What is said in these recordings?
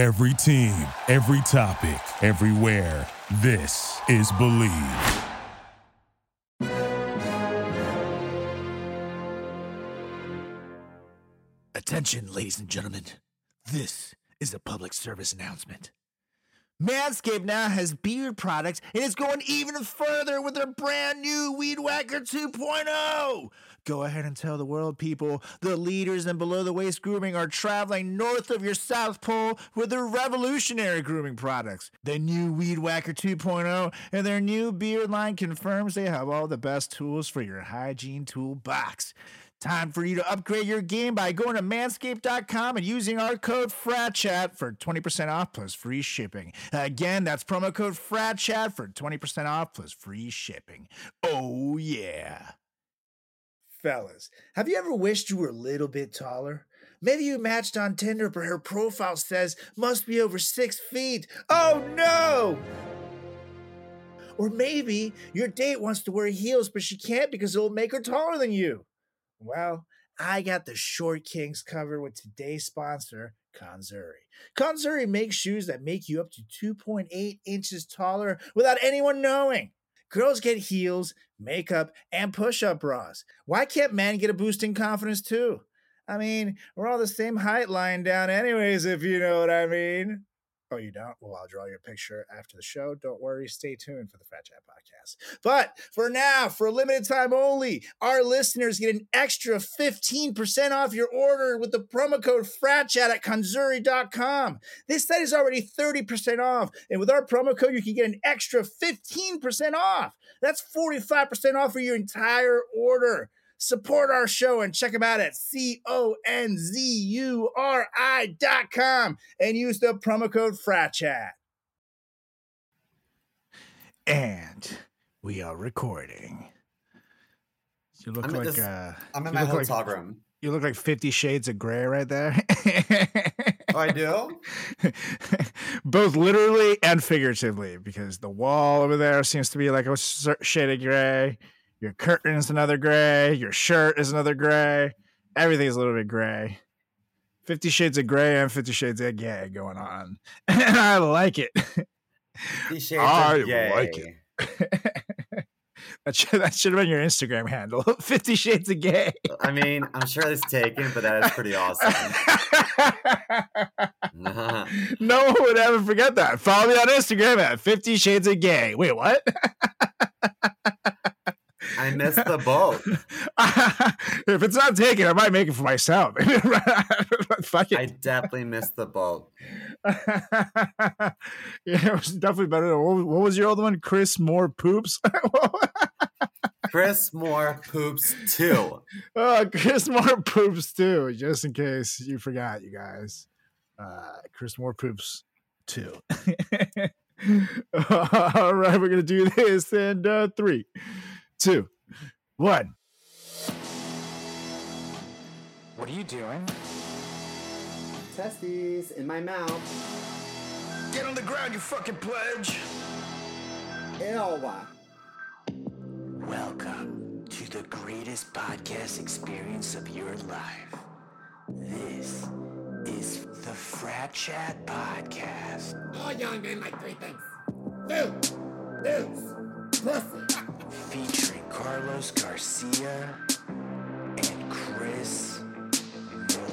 Every team, every topic, everywhere. This is Bleav. Attention, ladies and gentlemen. This is a public service announcement. Manscaped now has beard products and it's going even further with their brand new Weed Whacker 2.0. Go ahead and tell the world, people, the leaders in below the waist grooming are traveling north of your South Pole with their revolutionary grooming products. The new Weed Whacker 2.0 and their new beard line confirms they have all the best tools for your hygiene toolbox. Time for you to upgrade your game by going to manscaped.com and using our code FRATCHAT for 20% off plus free shipping. Again, that's promo code FRATCHAT for 20% off plus free shipping. Oh, yeah. Fellas, have you ever wished you were a little bit taller? Maybe you matched on Tinder, but her profile says must be over six feet. Oh, no! Or maybe your date wants to wear heels, but she can't because it'll make her taller than you. Well, I got the Short Kings covered with today's sponsor, Conzuri. Conzuri makes shoes that make you up to 2.8 inches taller without anyone knowing. Girls get heels, makeup, and push up bras. Why can't men get a boost in confidence too? I mean, we're all the same height lying down, anyways, if you know what I mean. Oh, you don't? Well, I'll draw your picture after the show. Don't worry. Stay tuned for the Frat Chat podcast. But for now, for a limited time only, our listeners get an extra 15% off your order with the promo code FRATCHAT at conzuri.com. This site is already 30% off. And with our promo code, you can get an extra 15% off. That's 45% off for your entire order. Support our show and check them out at C-O-N-Z-U-R-I dot com and use the promo code FRATCHAT. And we are recording. You look I'm like this- uh, I'm in my look like- hotel room. you look like Fifty Shades of Grey right there. Oh, I do? Both literally and figuratively, because the wall over there seems to be like a cer- shade of gray. Your curtain is another gray. Your shirt is another gray. Everything's a little bit gray. Fifty Shades of Grey and Fifty Shades of Gay going on, and I like it. These shades I are gay. like it. that should that should have been your Instagram handle. Fifty Shades of Gay. I mean, I'm sure it's taken, but that is pretty awesome. no one would ever forget that. Follow me on Instagram at Fifty Shades of Gay. Wait, what? I missed the boat. if it's not taken, I might make it for myself. Fuck I definitely missed the boat. yeah, it was definitely better. What, what was your other one? Chris Moore poops. Chris Moore poops too. oh, Chris Moore poops too. Just in case you forgot, you guys. Uh, Chris Moore poops too. All right, we're gonna do this in uh, three, two, one. What are you doing? Testes in my mouth. Get on the ground, you fucking pledge. Ew. Welcome to the greatest podcast experience of your life. This is the Frat Chat Podcast. All young men like three things. Food, booze, pussy. Featuring Carlos Garcia and Chris Moore.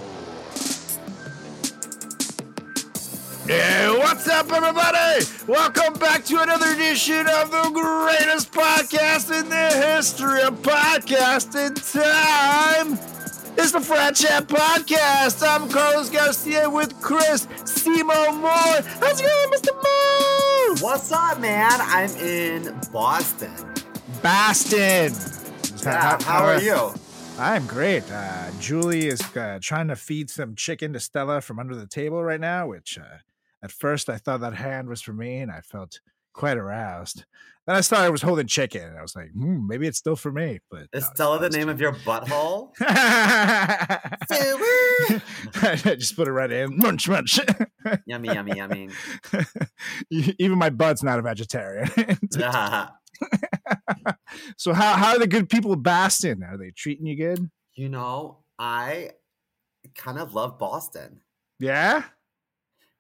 Hey, what's up, everybody? Welcome back to another edition of the greatest podcast in the history of podcasting time. It's the Frat Chat Podcast. I'm Carlos Garcia with Chris CMO Moore. How's it going, Mr. Moore? What's up, man? I'm in Boston. Boston. Yeah, how are you? I'm great. Uh, Julie is uh, trying to feed some chicken to Stella from under the table right now, which uh, at first I thought that hand was for me and I felt quite aroused. Then I saw I was holding chicken and I was like, hmm, maybe it's still for me. But Is no, Stella the name of your butthole? I just put it right in. Munch, munch. yummy, yummy, yummy. Even my butt's not a vegetarian. So how how are the good people of Boston? Are they treating you good? you know, I kind of love Boston. Yeah.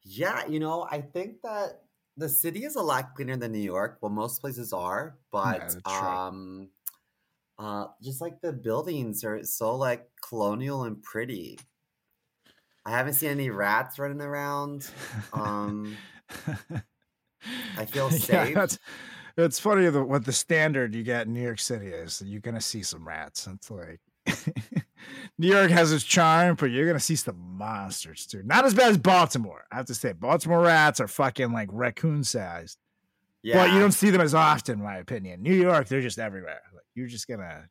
Yeah, you know, I think that the city is a lot cleaner than New York. Well, most places are, but true. um, uh, just like the buildings are so like colonial and pretty. I haven't seen any rats running around. Um, I feel yeah, safe. that's it's funny the, what the standard you get in New York City is. You're gonna see some rats. It's like New York has its charm, but you're gonna see some monsters too. Not as bad as Baltimore. I have to say, Baltimore rats are fucking like raccoon sized. yeah, But you don't see them as often, in my opinion. New York, they're just everywhere. Like you're just gonna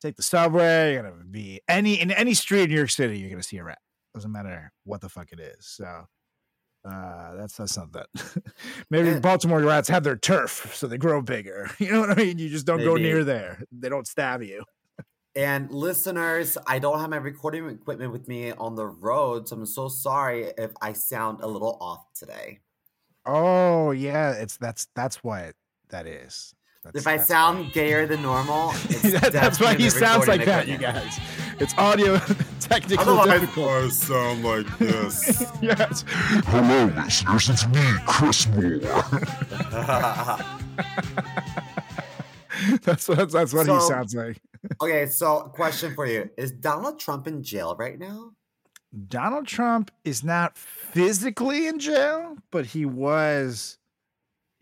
take the subway. You're gonna be any in any street in New York City. You're gonna see a rat. Doesn't matter what the fuck it is. So uh, that's that's something. Maybe And- Baltimore rats have their turf, so they grow bigger. You know what I mean? You just don't go near there. They don't stab you. And listeners, I don't have my recording equipment with me on the road, so I'm so sorry if I sound a little off today. Oh yeah, it's that's that's what that is. That's, if I that's sound gayer than normal, it's That- that's why he sounds like that, you guys. It's audio technical Otherwise, difficulty. I sound like this. Yes. Hello, listeners. It's me, Chris Moore. That's that's, that's what he sounds like. okay, so question for you: Is Donald Trump in jail right now? Donald Trump is not physically in jail, but he was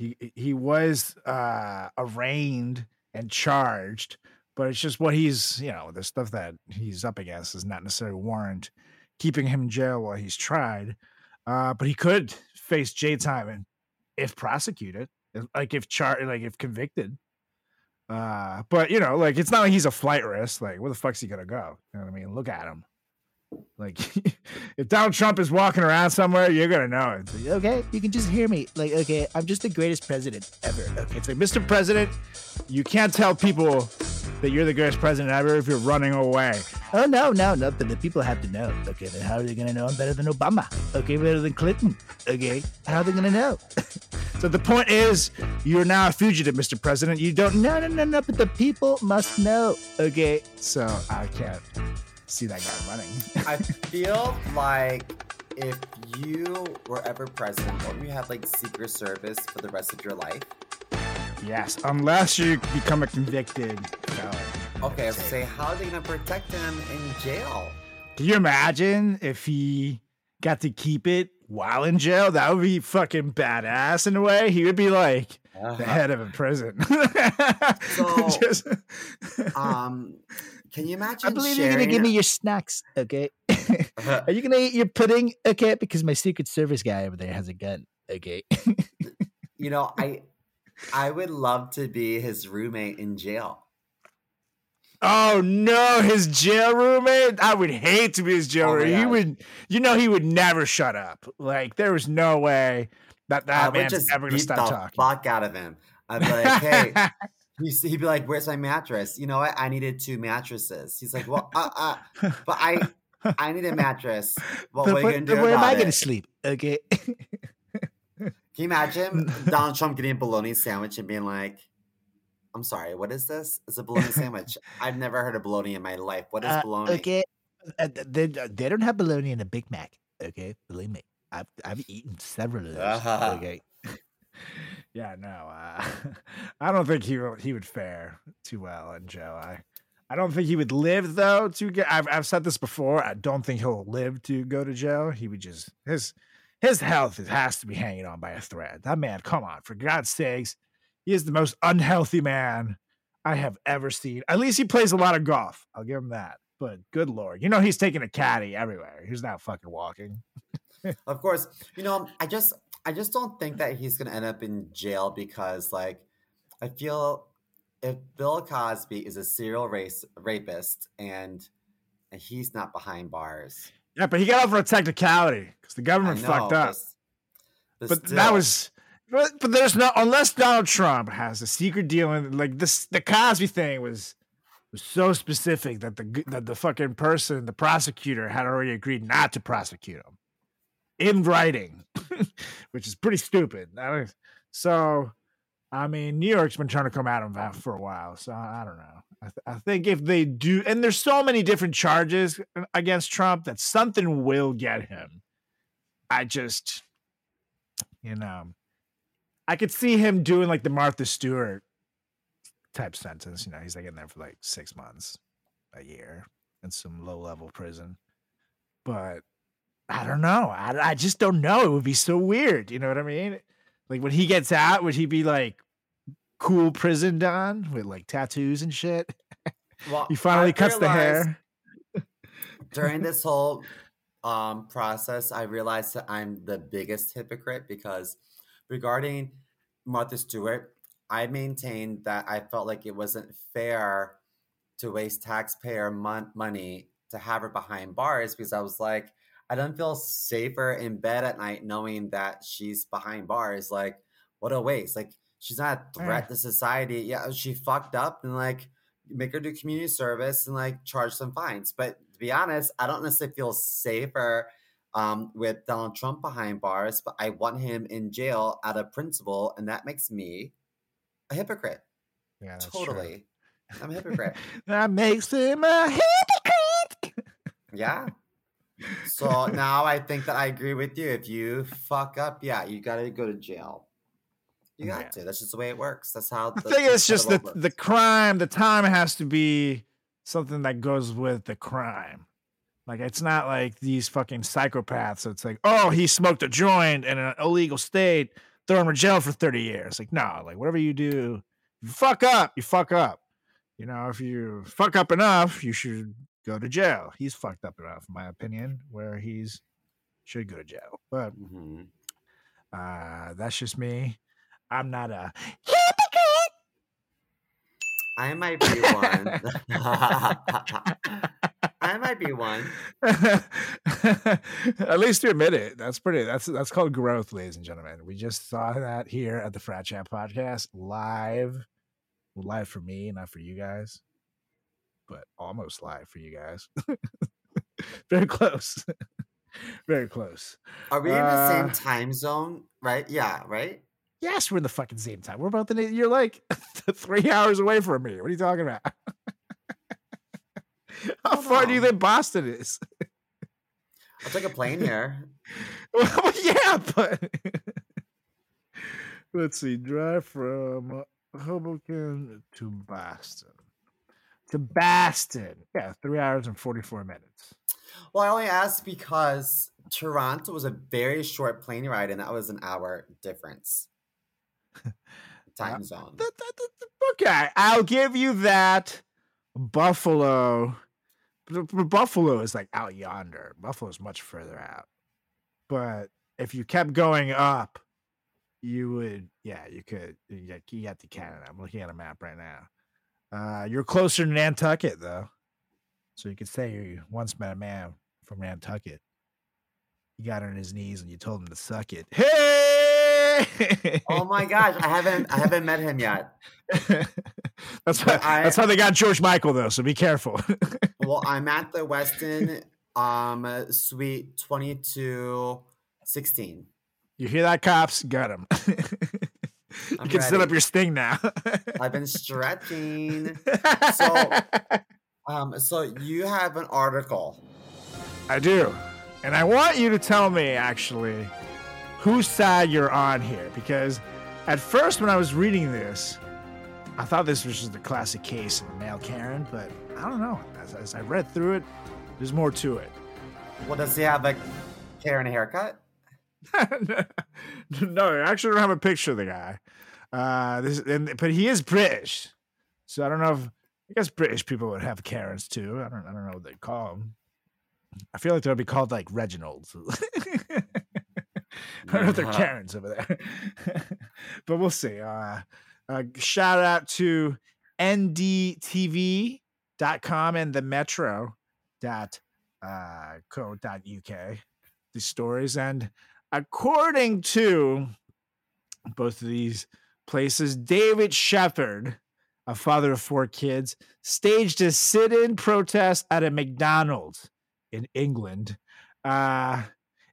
he he was uh arraigned and charged. But it's just what he's you know the stuff that he's up against is not necessarily warrant keeping him in jail while he's tried. Uh, but he could face jail time and if prosecuted, like if char like if convicted. Uh, but you know, like it's not like he's a flight risk. Like, where the fuck's he gonna go? You know what I mean? Look at him. Like, if Donald Trump is walking around somewhere, you're gonna know it. Like, okay, you can just hear me. Like, okay, I'm just the greatest president ever. Okay, it's like, Mr. President, you can't tell people that you're the greatest president ever if you're running away. Oh no, no, no. The people have to know. Okay, then how are they gonna know I'm better than Obama? Okay, better than Clinton. Okay, how are they gonna know? so the point is, you're now a fugitive, Mr. President. You don't. No, no, no, no. But the people must know. Okay, so I can't see that guy running. I feel like if you were ever president, don't you have like Secret Service for the rest of your life? Yes, unless you become a convicted felon. Okay, I was say, how are they gonna protect him in jail? Can you imagine if he got to keep it while in jail? That would be fucking badass in a way. He would be like the head of a prison. So, Just- Um, can you imagine? I believe you're gonna give me your snacks, okay? Uh-huh. Are you gonna eat your pudding, okay? Because my Secret Service guy over there has a gun, okay? you know, I, I would love to be his roommate in jail. oh no, his jail roommate. I would hate to be his jail Oh roommate. He would, you know, he would never shut up. Like there was no way that that would man's ever gonna stop the talking. fuck out of him. I'd be like, hey, he'd be like, "Where's my mattress?" You know what? I needed two mattresses. He's like, "Well, uh, uh, but I, I need a mattress. What, But what are you gonna do where am I it?" gonna sleep, okay? Can you imagine Donald Trump getting a bologna sandwich and being like, "I'm sorry, what is this? It's a bologna sandwich. I've never heard of bologna in my life. What is Uh, bologna?" okay, uh, th- they, they don't have bologna in a Big Mac, okay? Believe me, I've I've eaten several of those. Ah. okay, Yeah, no, uh, I don't think he he would fare too well in jail. I, I don't think he would live though to get. I've I've said this before. I don't think he'll live to go to jail. He would just his his health is, has to be hanging on by a thread. That man, come on, for God's sakes, he is the most unhealthy man I have ever seen. At least he plays a lot of golf. I'll give him that. But good lord, you know he's taking a caddy everywhere. He's not fucking walking. Of course, you know, I just I just don't think that he's gonna end up in jail because like I feel if Bill Cosby is a serial race rapist and and he's not behind bars. Yeah, but he got out for a technicality because the government know, fucked up. But, but that still, was but, but there's no unless Donald Trump has a secret deal in like this the Cosby thing was was so specific that the that the fucking person the prosecutor had already agreed not to prosecute him in writing which is pretty stupid so I mean New York's been trying to come at him for a while so I don't know I, th- I think if they do and there's so many different charges against Trump that something will get him I just you know, I could see him doing like the Martha Stewart type sentence. You know, he's like in there for like six months, a year in some low level prison. But I don't know. I, I just don't know. It would be so weird. You know what I mean? Like when he gets out, would he be like cool prison Don with like tattoos and shit? Well, He finally I cuts the hair. during this whole um, process, I realized that I'm the biggest hypocrite because regarding Martha Stewart, I maintained that I felt like it wasn't fair to waste taxpayer mon- money to have her behind bars because I was like, I don't feel safer in bed at night knowing that she's behind bars. Like, what a waste. Like, she's not a threat to society. Yeah, she fucked up and like make her do community service and like charge some fines. But to be honest, I don't necessarily feel safer um, with Donald Trump behind bars, but I want him in jail out of principle, and that makes me a hypocrite. Yeah, that's true. totally. I'm a hypocrite. That makes him a hypocrite. yeah. So now I think that I agree with you. If you fuck up, yeah, you got to go to jail. You got Yeah. to. That's just the way it works. That's how I the, think it's just the world the crime, the time has to be something that goes with the crime. Like it's not like these fucking psychopaths. It's like, oh, he smoked a joint in an illegal state, throw him in jail for 30 years. Like, no, like whatever you do, you fuck up, you fuck up. You know, if you fuck up enough, you should go to jail. He's fucked up enough, in my opinion, where he's should go to jail. But Mhm. uh that's just me. I'm not a hypocrite. I might be one. I might be one. At least you admit it. That's pretty. That's that's called growth, ladies and gentlemen. We just saw that here at the Frat Chat podcast live, live for me, not for you guys, but almost live for you guys. Very close. Very close. Are we in the same Uh, time zone? Right? Yeah, right? Yes, we're in the fucking same time. We're about the. You're like three hours away from me. What are you talking about? How Hold far do you think Boston is? I'll take a plane here. Well, yeah, but let's see. Drive from Hoboken to Boston. To Boston. Yeah, three hours and 44 minutes. Well, I only asked because Toronto was a very short plane ride, and that was an hour difference. Time zone. Okay, I'll give you that. Buffalo. Buffalo is like out yonder. Buffalo's much further out. But if you kept going up, you would, yeah, you could. You got to Canada. I'm looking at a map right now. Uh, you're closer to Nantucket, though. So you could say you once met a man from Nantucket. You got on his knees and you told him to suck it. Hey! oh my gosh, I haven't I haven't met him yet. that's how, I- that's how they got George Michael though. So be careful. Well, I'm at the Westin um suite 2216. you hear that, cops? Got him. you I'm can set up your sting now. I've been stretching. So- Um so you have an article. I do, and I want you to tell me actually whose side you're on here because at first when I was reading this, I thought this was just a classic case of a male Karen, but I don't know. As, as I read through it, there's more to it. Well, does he have a Karen haircut? no, I actually don't have a picture of the guy. Uh, this, and, but he is British, so I don't know if I guess British people would have Karens too. I don't, I don't know what they call them. I feel like they'll be called like Reginald's. I don't know if they're. Karens over there, but we'll see. Uh, uh, shout out to ndtv.com and the metro dot uh, co dot uk these stories and according to both of these places david shepard a father of four kids staged a sit-in protest at a mcdonald's in england uh,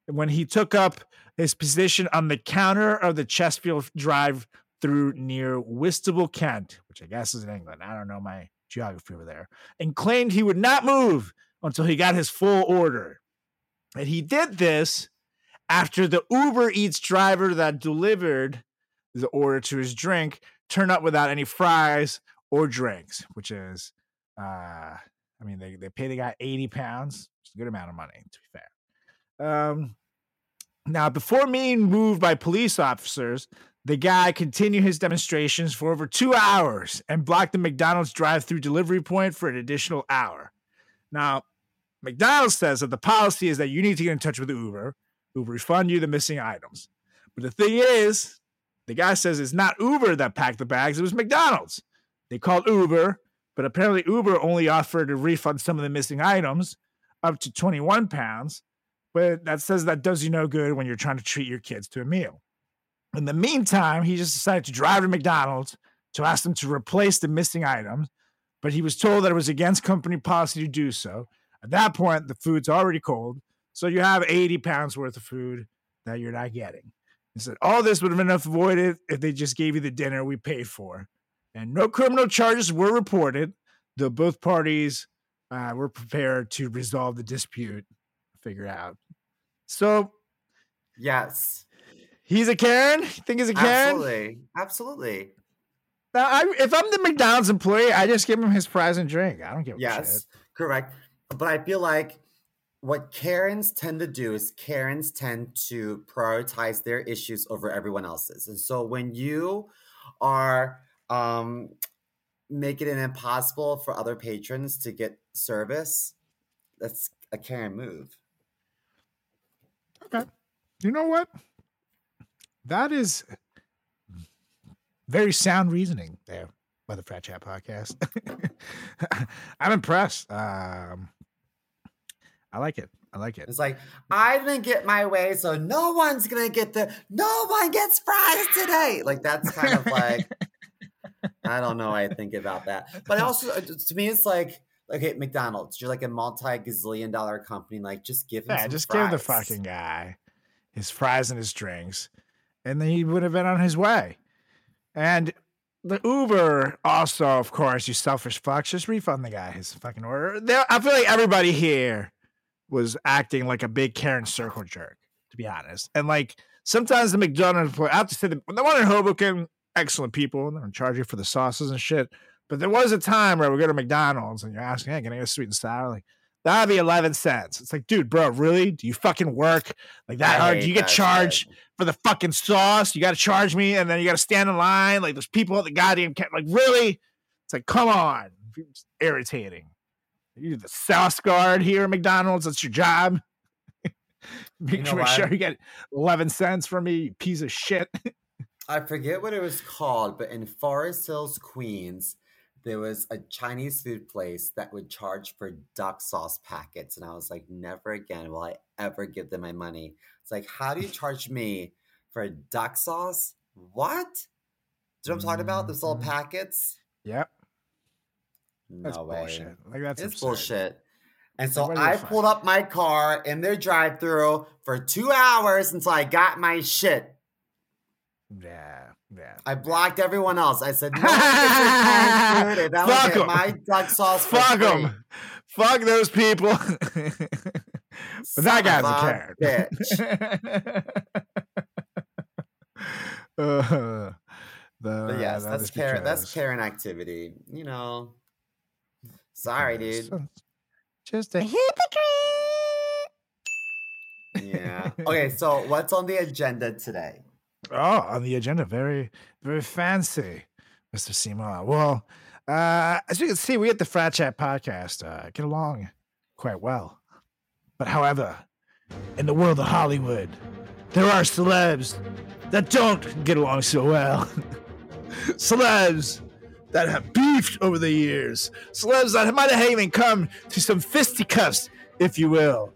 when he took up his position on the counter of the Chestfield drive through near Whitstable, Kent, which I guess is in England. I don't know my geography over there, and claimed he would not move until he got his full order. And he did this after the Uber Eats driver that delivered the order to his drink turned up without any fries or drinks, which is, uh, I mean, they, they pay the guy 80 pounds. It's a good amount of money, to be fair. Um, now, before being moved by police officers, the guy continued his demonstrations for over two hours and blocked the McDonald's drive through delivery point for an additional hour. Now, McDonald's says that the policy is that you need to get in touch with Uber, who refund you the missing items. But the thing is, the guy says it's not Uber that packed the bags, it was McDonald's. They called Uber, but apparently Uber only offered to refund some of the missing items up to 21 pounds. But that says that does you no good when you're trying to treat your kids to a meal. In the meantime, he just decided to drive to McDonald's to ask them to replace the missing items, but he was told that it was against company policy to do so. At that point, the food's already cold, so you have 80 pounds worth of food that you're not getting. He said, All this would have been avoided if they just gave you the dinner we paid for. And no criminal charges were reported, though both parties uh, were prepared to resolve the dispute, figure it out. So Yes. he's a Karen? You think he's a Karen? Absolutely. Absolutely. Now, I, if I'm the McDonald's employee, I just give him his fries and drink. I don't give a Yes. Correct. But I feel like what Karens tend to do is Karens tend to prioritize their issues over everyone else's. And so when you are um making it impossible for other patrons to get service, that's a Karen move. Okay. You know what? That is very sound reasoning there by the Frat Chat podcast. I'm impressed. Um, I like it. I like it. It's like I didn't get my way, so no one's gonna get the no one gets fries today. Like that's kind of like I don't know. I think about that, but also uh, to me, it's like okay, McDonald's. You're like a multi gazillion dollar company. Like just give him Yeah, just give the fucking guy his fries and his drinks, and then he would have been on his way. And the Uber also, of course, you selfish fucks, just refund the guy his fucking order. I feel like everybody here was acting like a big Karen circle jerk, to be honest. And like sometimes the McDonald's, employee- I have to say, the, the one in Hoboken, excellent people, and they're in charge for the sauces and shit. But there was a time where we go to McDonald's and you're asking, hey, can I get a sweet and sour? Like, that'd be 11 cents. It's like, dude, bro, really? Do you fucking work like that hard? Do you get that shit. charged for the fucking sauce? You got to charge me and then you got to stand in line. Like, there's people at the goddamn, ca- like, really? It's like, come on. It's irritating. You're the sauce guard here at McDonald's. That's your job. Make You know sure, sure you get 11 cents for me, you piece of shit. I forget what it was called, but in Forest Hills, Queens, there was a Chinese food place that would charge for duck sauce packets. And I was like, never again will I ever give them my money. It's like, how do you charge me for duck sauce? What? Do you know what I'm talking about? Those little Mhm. packets? Yep. No That's way. Like, that's it's absurd. bullshit. And so I will pulled up my car in their drive through for two hours until I got my shit. Yeah. Yeah. I blocked everyone else. I said, no one gets your canned food if I Fuck don't get 'em. my duck sauce Fuck them. Fuck those people. but that guy's a Karen. uh, the, But yes, that's Karen. That's Karen activity. You know. Sorry, dude. Just a hypocrite. Yeah. Okay, so what's on the agenda today? Oh, on the agenda, very, very fancy, Mr. Seymour. Well, uh, as you can see, we at the Frat Chat podcast uh, get along quite well. But however, in the world of Hollywood, there are celebs that don't get along so well. celebs that have beefed over the years. Celebs that might have even come to some fisticuffs, if you will.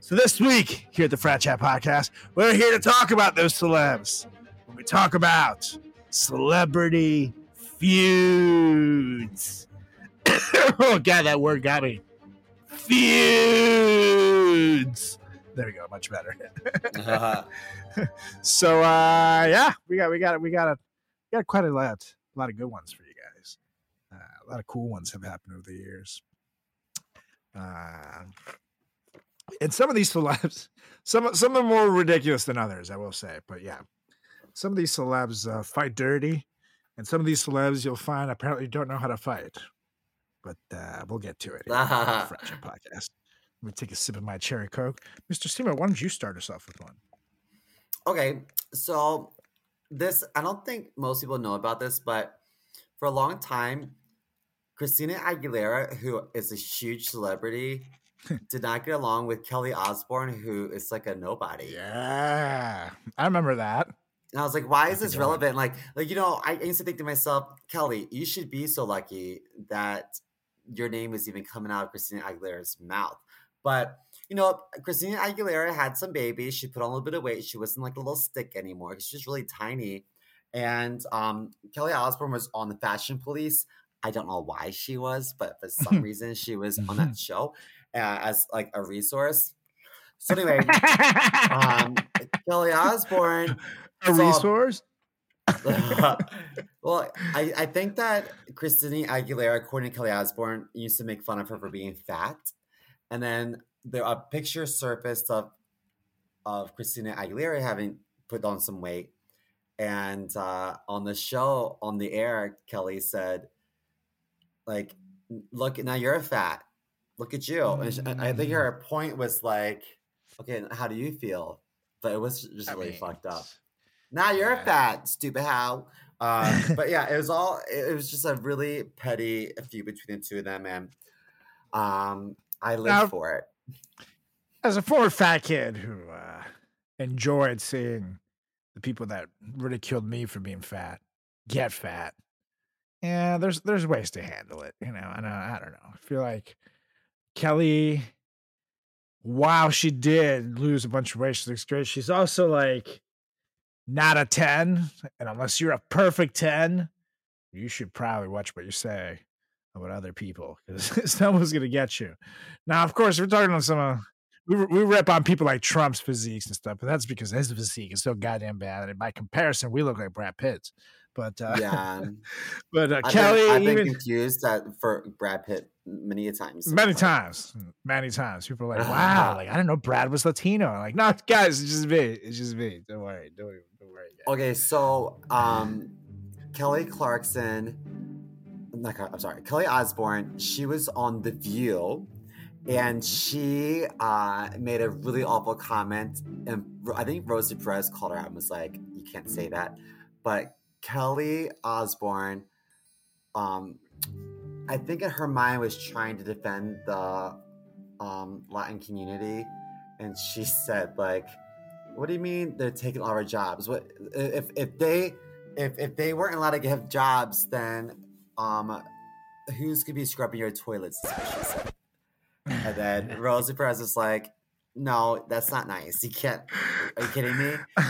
So this week here at the Frat Chat Podcast, we're here to talk about those celebs. When we talk about celebrity feuds. oh god, that word got me. Feuds. There we go, much better. so uh yeah, we got we got we got a we got quite a lot a lot of good ones for you guys. Uh, a lot of cool ones have happened over the years. Uh, and some of these celebs, some some are more ridiculous than others, I will say. But yeah, some of these celebs uh, fight dirty, and some of these celebs you'll find apparently don't know how to fight. But uh, we'll get to it. here on the Frat Chat podcast. Let me take a sip of my cherry coke, Mr. Steamer. Why don't you start us off with one? Okay, so this I don't think most people know about this, but for a long time, Christina Aguilera, who is a huge celebrity, did not get along with Kelly Osbourne, who is like a nobody. Yeah, I remember that. And I was like, why is this relevant? Like, like you know, I used to think to myself, Kelly, you should be so lucky that your name is even coming out of Christina Aguilera's mouth. But you know, Christina Aguilera had some babies. She put on a little bit of weight. She wasn't like a little stick anymore because she was really tiny. And um, Kelly Osbourne was on the Fashion Police. I don't know why she was, but for some reason she was on that show uh, as like a resource. So anyway, um, Kelly Osbourne a so- resource. well, I, I think that Christina Aguilera, according to Kelly Osbourne, used to make fun of her for being fat. And then there a picture surfaced of of Christina Aguilera having put on some weight. And uh, on the show, on the air, Kelly said, like, look, now you're fat. Look at you. And she- I think her point was like, okay, how do you feel? But it was just I really mean, fucked up. Now you're Yeah. fat, stupid how. Uh, but yeah, it was all. It it was just a really petty feud between the two of them, and um, I lived Now- for it. As a former fat kid who uh, enjoyed seeing the people that ridiculed me for being fat get fat, yeah, there's there's ways to handle it. You know, and uh, I don't know. I feel like Kelly, while she did lose a bunch of weight, she looks great. She's also like not a ten, and unless you're a perfect ten, you should probably watch what you say about other people because someone's gonna get you. Now, of course, we're talking on some. Uh, we, we rip on people like Trump's physiques and stuff, but that's because his physique is so goddamn bad. And by comparison, we look like Brad Pitt. But uh, Yeah, but uh, I've, Kelly, been, I've been confused that for Brad Pitt many a times. many times, many times, people are like, "Wow, like I didn't know Brad was Latino." I'm like, no, guys, it's just me. It's just me. Don't worry. Don't, worry- don't worry. guys." Okay, so um, Kelly Clarkson, Kel- I'm sorry, Kelly Osbourne. She was on The View, and she uh, made a really awful comment. And I think Rosie Perez called her out and was like, "You can't say that." But Kelly Osbourne, um, I think in her mind was trying to defend the um, Latin community, and she said like. What do you mean they're taking all our jobs? What if if they if if they weren't allowed to have jobs, then um who's gonna be scrubbing your toilets? is said. And then Rosie Perez is like, No, that's not nice. You can't are you kidding me?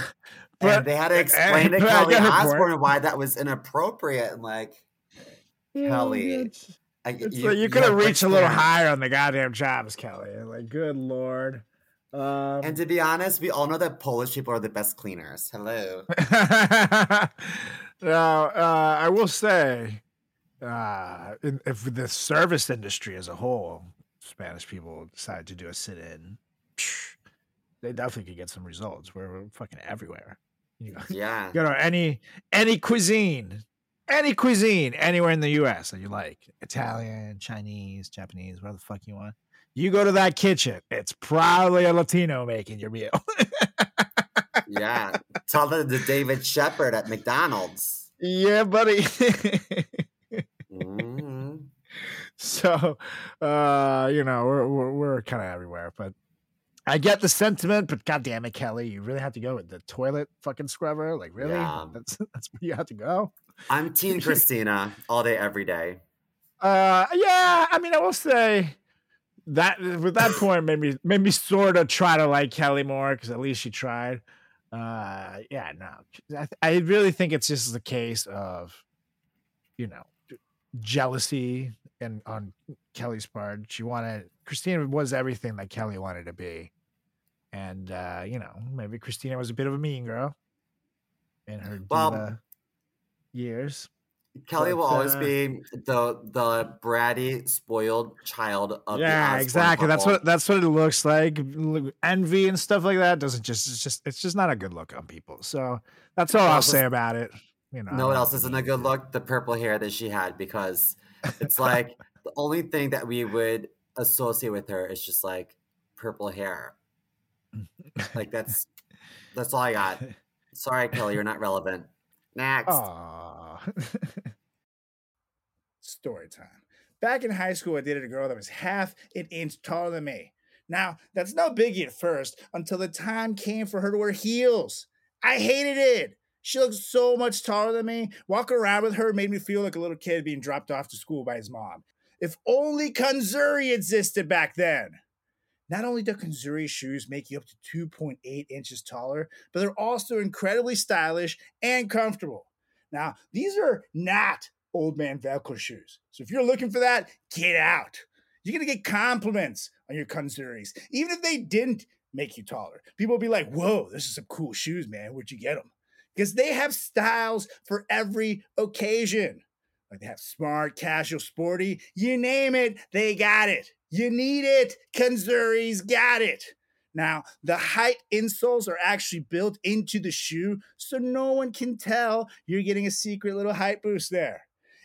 But- and they had to explain to Kelly get her point. Why that was inappropriate and like Kelly, It's, I, it's like you could have have reached a little parents. higher on the goddamn jobs, Kelly. Like, good lord. Um, And to be honest, we all know that Polish people are the best cleaners. Hello. now, uh, I will say, uh, in, if the service industry as a whole, Spanish people decide to do a sit-in, they definitely could get some results. We're, we're fucking everywhere. You go, Yeah. go to any any cuisine, any cuisine anywhere in the U.S. that you like, Italian, Chinese, Japanese, whatever the fuck you want. You go to that kitchen, it's probably a Latino making your meal. Yeah. Tell them the David Shepard at McDonald's. yeah, buddy. so uh you know we're we're, we're kind of everywhere but i get the sentiment but god damn it kelly you really have to go with the toilet fucking scrubber like really Yeah. that's that's where you have to go I'm Team Christina all day, every day. uh yeah i mean i will say that with that point made me made me sort of try to like kelly more because at least she tried uh yeah no I, I really think it's just the case of you know jealousy and on kelly's part she wanted christina was everything that kelly wanted to be and uh you know maybe christina was a bit of a mean girl in her Well, years Kelly But, will always uh, be the the bratty, spoiled child of yeah, exactly. That's what that's what it looks like. Envy and stuff like that doesn't just it's just it's just not a good look on people. So that's all I'll is- say about it. You know, No, one else isn't a good look? The purple hair that she had, because it's like the only thing that we would associate with her is just like purple hair. Like that's that's all I got. Sorry, Kelly, you're not relevant. Next. Story time. Back in high school, I dated a girl that was half an inch taller than me. Now, that's no biggie at first until the time came for her to wear heels. I hated it. She looked so much taller than me. Walking around with her made me feel like a little kid being dropped off to school by his mom. If only Conzuri existed back then. Not only do Conzuri shoes make you up to 2.8 inches taller, but they're also incredibly stylish and comfortable. Now, these are not old man Velcro shoes. So if you're looking for that, get out. You're going to get compliments on your Conzuris, even if they didn't make you taller. People will be like, whoa, this is some cool shoes, man. Where'd you get them? Because they have styles for every occasion. Like they have smart, casual, sporty, you name it, they got it. You need it, Conzuri's got it. Now, the height insoles are actually built into the shoe, so no one can tell you're getting a secret little height boost there.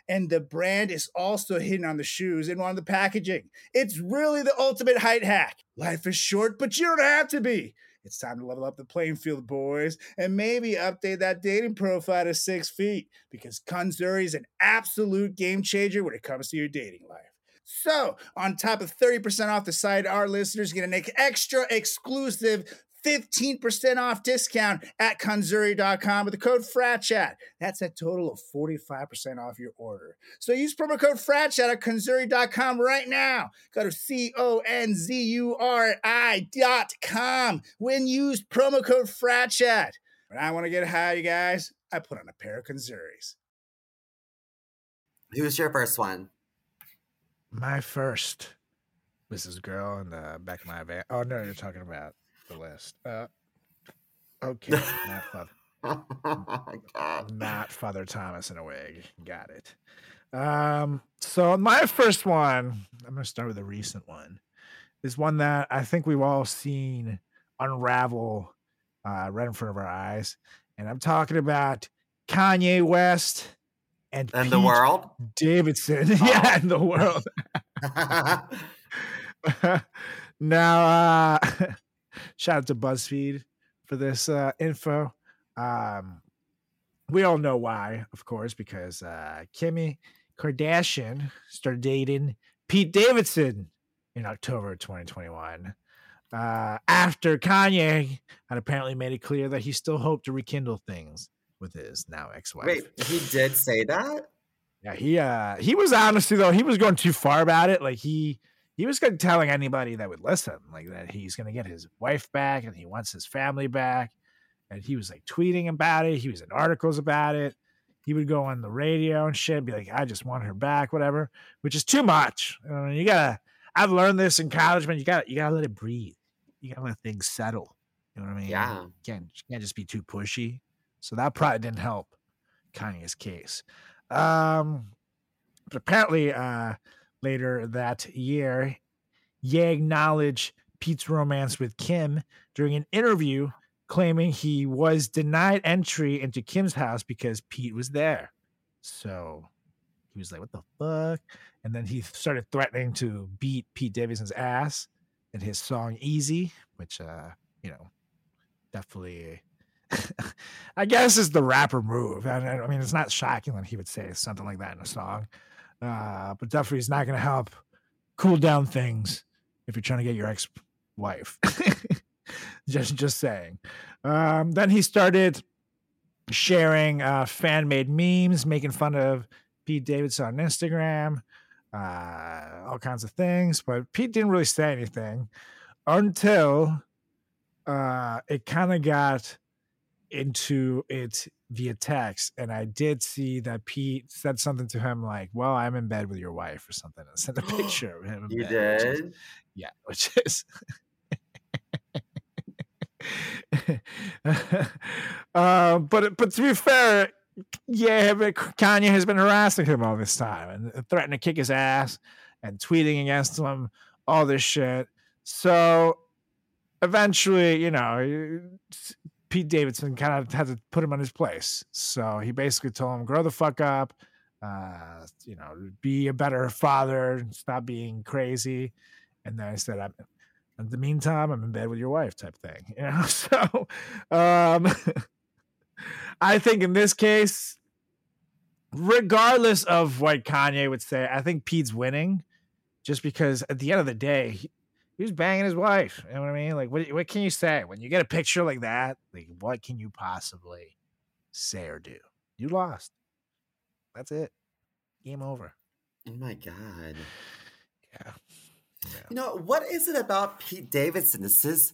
And the brand is also hidden on the shoes and on the packaging. It's really the ultimate height hack. Life is short, but you don't have to be. It's time to level up the playing field, boys, and maybe update that dating profile to six feet because Conzuri is an absolute game changer when it comes to your dating life. So, on top of 30% off the site, our listeners get an extra exclusive 15% off discount at conzuri.com with the code FRATCHAT. That's a total of 45% off your order. So use promo code FRATCHAT at conzuri.com right now. Go to C O N Z U R I dot com when used promo code FRATCHAT. When I want to get high, you guys, I put on a pair of Conzuris. Who's your first one? My first was this girl in the back of my van. Oh no, you're talking about the list. Uh, okay, not Father, not Father Thomas in a wig. Got it. Um, so my first one, I'm gonna start with a recent one. Is one that I think we've all seen unravel uh, right in front of our eyes, and I'm talking about Kanye West and And the world? Davidson. yeah, in the world. now, uh, shout out to BuzzFeed for this uh, info. Um, we all know why, of course, because uh, Kimmy Kardashian started dating Pete Davidson in October 2021. Uh, after Kanye had apparently made it clear that he still hoped to rekindle things with his now ex-wife. Wait, he did say that? Yeah, he uh he was honestly though he was going too far about it. Like he he was gonna telling anybody that would listen like that he's gonna get his wife back and he wants his family back. And he was like tweeting about it. He was in articles about it. He would go on the radio and shit, be like, "I just want her back," whatever, which is too much. You, know, you gotta. I've learned this in college, man. You got to you gotta let it breathe. You gotta let things settle. You know what I mean? Yeah. You can't you can't just be too pushy. So that probably didn't help Kanye's case. Um, but apparently, uh, later that year, Ye acknowledged Pete's romance with Kim during an interview, claiming he was denied entry into Kim's house because Pete was there. So he was like, "What the fuck?" And then he started threatening to beat Pete Davidson's ass in his song "Easy," which, uh, you know, definitely. I guess is the rapper move. I, I mean, it's not shocking that he would say something like that in a song, uh, but is not going to help cool down things if you're trying to get your ex-wife. just, just saying. Um, then he started sharing uh, fan-made memes, making fun of Pete Davidson on Instagram, uh, all kinds of things. But Pete didn't really say anything until uh, it kind of got into it via text and i did see that pete said something to him like well i'm in bed with your wife or something and sent a picture of him You bed, which is- did? yeah which is uh, but but to be fair yeah, but Kanye has been harassing him all this time and threatening to kick his ass and tweeting against him, all this shit. So eventually, you know, Pete Davidson kind of had to put him on his place. So he basically told him, grow the fuck up, uh, you know, be a better father, stop being crazy. And then I said, I'm, in the meantime, I'm in bed with your wife type thing, you know? So, um, I think in this case, regardless of what Kanye would say, I think Pete's winning just because at the end of the day, he, he was banging his wife. You know what I mean? Like, what, what can you say when you get a picture like that? Like, what can you possibly say or do? You lost. That's it. Game over. Oh my god. Yeah. You know what is it about Pete Davidson? This is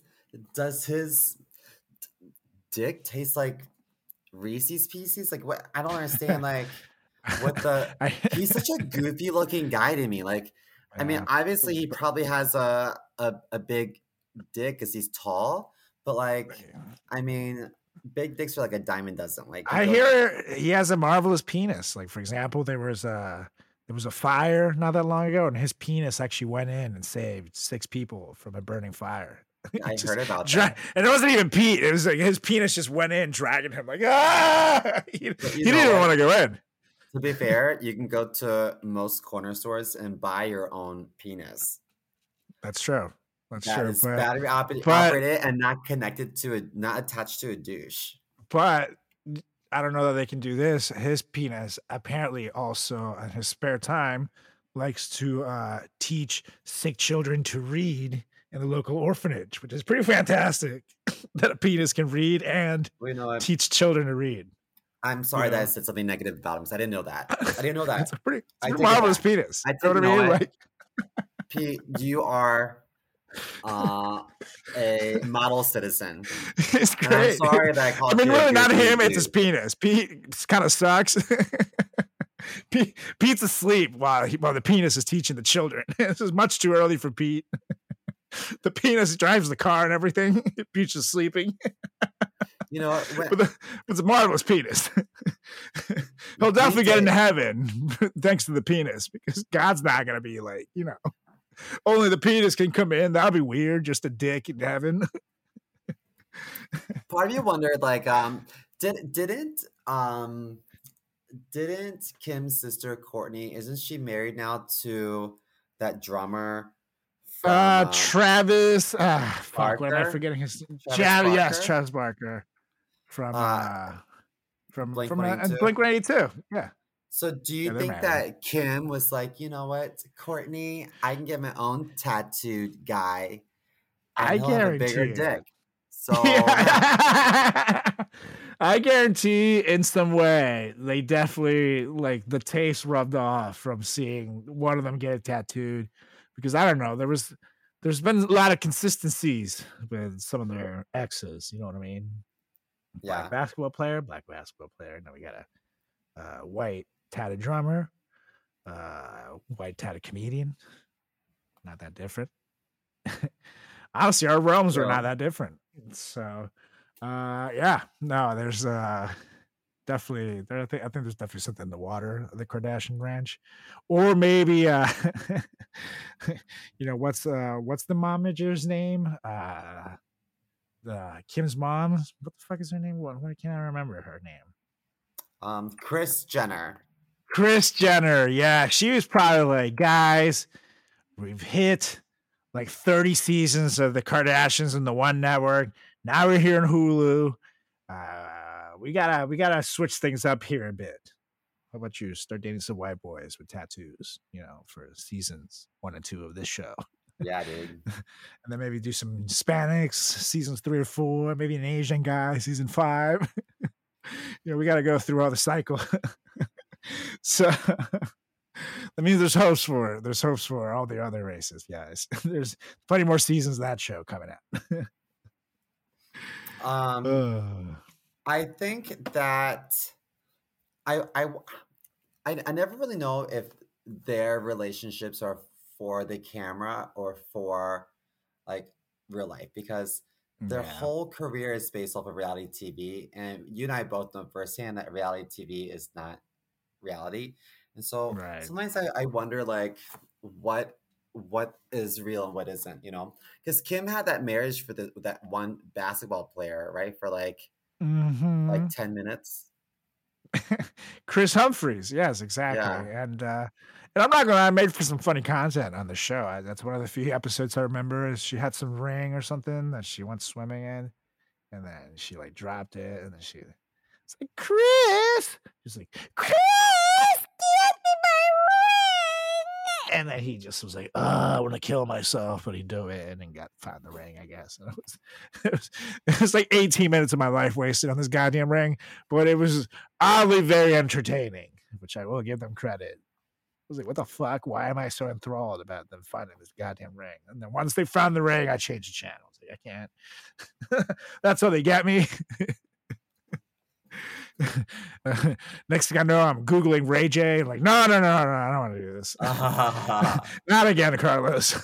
does his dick taste like Reese's Pieces? Like what? I don't understand. Like what the? He's such a goofy looking guy to me. Like I mean, obviously he probably has a a, a big dick because he's tall, but like I mean, big dicks are like a diamond dozen. Like I hear he has a marvelous penis. Like for example, there was a there was a fire not that long ago, and his penis actually went in and saved six people from a burning fire. I Just heard about dra- that. and it wasn't even Pete. It was like his penis just went in, dragging him like ah. He, he didn't even want to go in. To be fair, you can go to most corner stores and buy your own penis. That's true. That's That true. But, battery op- but- operated and not connected to a not attached to a douche. but I don't know that they can do this. His penis apparently also in his spare time likes to uh, teach sick children to read in the local orphanage, which is pretty fantastic that a penis can read and you know, teach children to read. I'm sorry that I said something negative about him because I didn't know that. I didn't know that. It's a pretty, it's I a marvelous penis. I you know what I mean? Like, Pete, you are uh, a model citizen. it's And I'm sorry that I I called mean, you a really, not him. It's his penis. Pete kind of sucks. Pete, Pete's asleep while he, while the penis is teaching the children. this is much too early for Pete. the penis drives the car and everything. Pete's just sleeping. You know, when, But the, it's a marvelous penis. He'll definitely get into heaven thanks to the penis because God's not going to be like, you know, only the penis can come in. That'd be weird. Just a dick in heaven. part of you wondered, like, um, did didn't um, didn't Kim's sister Kourtney? Isn't she married now to that drummer? From, Uh, uh, Travis. Ah, fuck. What am I forgetting his? Travis yes? Travis Barker from Uh, uh, from Blink from uh, 182. Blink One Eighty Two. Yeah, So do you think married. that Kim was like, you know what, Kourtney, I can get my own tattooed guy. I he'll have a bigger guarantee dick. So. I guarantee in some way they definitely like the taste rubbed off from seeing one of them get it tattooed because I don't know there was there's been a lot of consistencies with some of their exes you know what I mean Yeah. black basketball player black basketball player now we got a uh, white tatted drummer uh white tatted comedian not that different. Honestly our realms are not that different. So uh yeah no there's uh definitely there I think, I think there's definitely something in the water the kardashian ranch. Or maybe uh you know what's uh what's the momager's name? Uh the kim's mom? What the fuck is her name? What why can't i remember her name? Um, Kris Jenner. Kris Jenner, yeah, she was probably like, guys, we've hit like 30 seasons of the Kardashians and the One Network. Now we're here in Hulu. Uh, we gotta we gotta switch things up here a bit. How about you start dating some white boys with tattoos, you know, for seasons one and two of this show, Yeah, dude. and then maybe do some Hispanics seasons three or four, maybe an Asian guy season five. you know, we gotta go through all the cycle. so that means there's hopes for there's hopes for all the other races, guys. there's plenty more seasons of that show coming out. Um, Ugh. I think that I, I I I never really know if their relationships are for the camera or for like real life because their Yeah. whole career is based off of reality TV, and you and I both know firsthand that reality TV is not reality. And so Right. sometimes I, I wonder like what what is real and what isn't, you know? Because Kim had that marriage for the that one basketball player, right? For like Mhm. like 10 minutes. Kris Humphries. Yes, exactly. Yeah. And uh, and I'm not gonna. lie, I made for some funny content on the show. I, that's one of the few episodes I remember. Is she had some ring or something that she went swimming in, and then she like dropped it, and then she, it's like Kris. She's like Kris, get me my ring. And then he just was like, "Oh, I want to kill myself," but he do it and got found the ring. I guess And it was, it was, it was like 18 minutes of my life wasted on this goddamn ring, but it was oddly very entertaining, which I will give them credit. I was like, what the fuck? Why am I so enthralled about them finding this goddamn ring? And then once they found the ring, I changed the channel. I like, I can't. That's how they get me. Next thing I know, I'm Googling Ray J. Like, no, no, no, no, no, I don't want to do this. Not again, Carlos.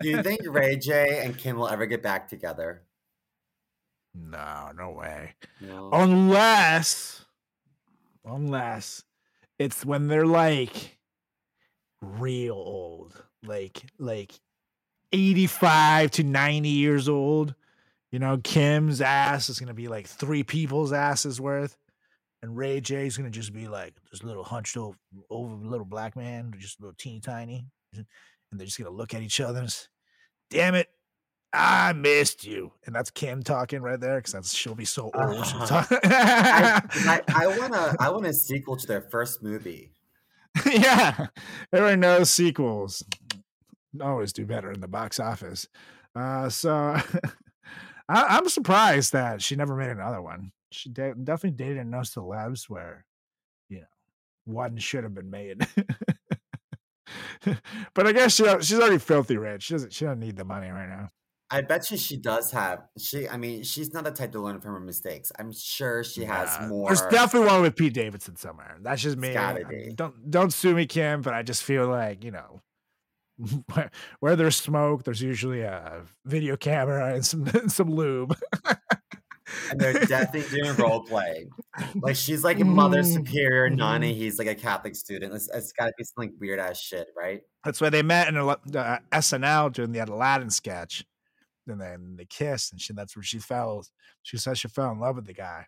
Do you think Ray J and Kim will ever get back together? no, no way. No. unless unless it's when they're like real old like like 85 to 90 years old you know kim's ass is gonna be like three people's asses worth and ray j's gonna just be like this little hunched over, over little black man just a little teeny tiny and they're just gonna look at each other and damn it I missed you, and that's Kim talking right there because that's she'll be so old. talk- I, I, I wanna I want a sequel to their first movie. yeah, everyone knows sequels always do better in the box office. Uh, so I, I'm surprised that she never made another one. She de- definitely dated enough celebs where, you know, one should have been made. but I guess she, uh, she's already filthy rich. She doesn't. She doesn't need the money right now. I bet you she does have she I mean she's not the type to learn from her mistakes. I'm sure she has more There's definitely one with Pete Davidson somewhere. That's just me. gotta I- be. Don't don't sue me, Kim. But I just feel like you know, where, where there's smoke, there's usually a video camera and some some lube. and they're definitely doing role play. Like she's like a mother Mhm, superior Nani, mhm. he's like a Catholic student. It's, it's gotta be some like weird ass shit, right? That's why they met in uh, SNL during the Aladdin sketch, and then they kissed, and she that's where she fell. She says she fell in love with the guy.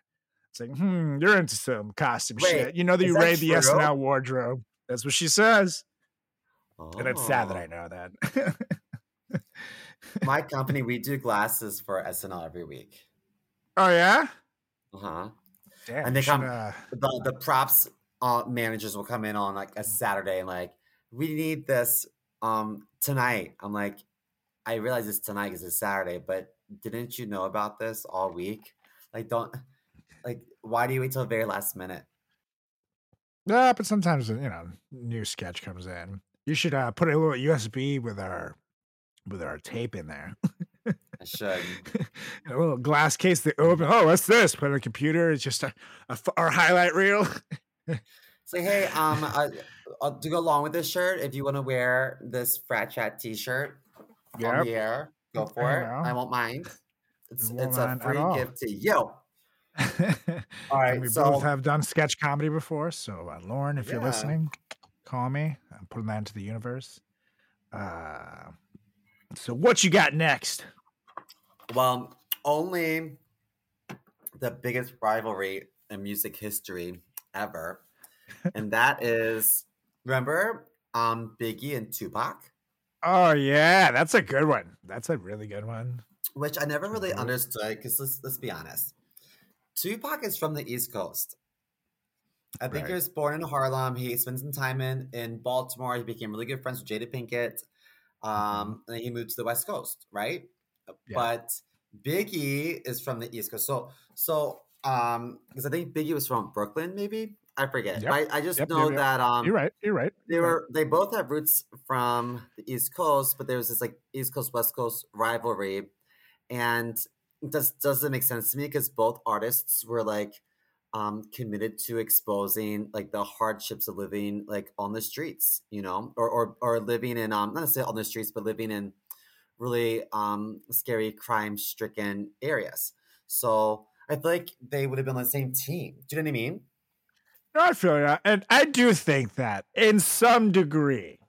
It's like, hmm, you're into some costume Wait, shit. You know that you raid the true? SNL wardrobe. That's what she says, and it's sad that Oh. I know that. My company, we do glasses for SNL every week. oh yeah. Uh-huh. Damn, And they come- uh, The the props uh, managers will come in on like a Saturday and like, we need this um tonight. I'm like, I realize it's tonight because it's Saturday, but didn't you know about this all week? Like, don't like why do you wait till the very last minute? Yeah, but sometimes you know, new sketch comes in. You should uh, put a little USB with our with our tape in there. I should. a little glass case that open. Oh, what's this? Put on a computer. It's just a, a our highlight reel. Say, hey, um, uh, uh, to go along with this shirt, if you want to wear this frat chat T-shirt on the air, go for I it. I won't mind. It's won't it's a mind at free gift to you. All and we so both have done sketch comedy before. So, uh, Lauren, if you're listening, call me. I'm putting that into the universe. Uh, so, what you got next? well, only the biggest rivalry in music history ever, and that is remember um Biggie and Tupac, Oh yeah, that's a good one. That's a really good one. which I never really Mhm. understood because let's let's be honest, Tupac is from the East Coast. I think he was born in Harlem. He spent some time in in Baltimore. He became really good friends with Jada Pinkett. Um, and then he moved to the West Coast, right? Yeah. But Biggie is from the East Coast. So so um because I think Biggie was from Brooklyn, maybe. I forget. Yep. I, I just Yep, know yep, yep. that um You're right. You're right. they were they both have roots from the East Coast, but there was this like East Coast West Coast rivalry, and it just doesn't make sense to me because both artists were like um committed to exposing like the hardships of living like on the streets, you know, or or or living in um not necessarily on the streets, but living in really um, scary, crime stricken areas. So I feel like they would have been on the same team. Do you know what I mean? No, I feel that, and I do think that in some degree,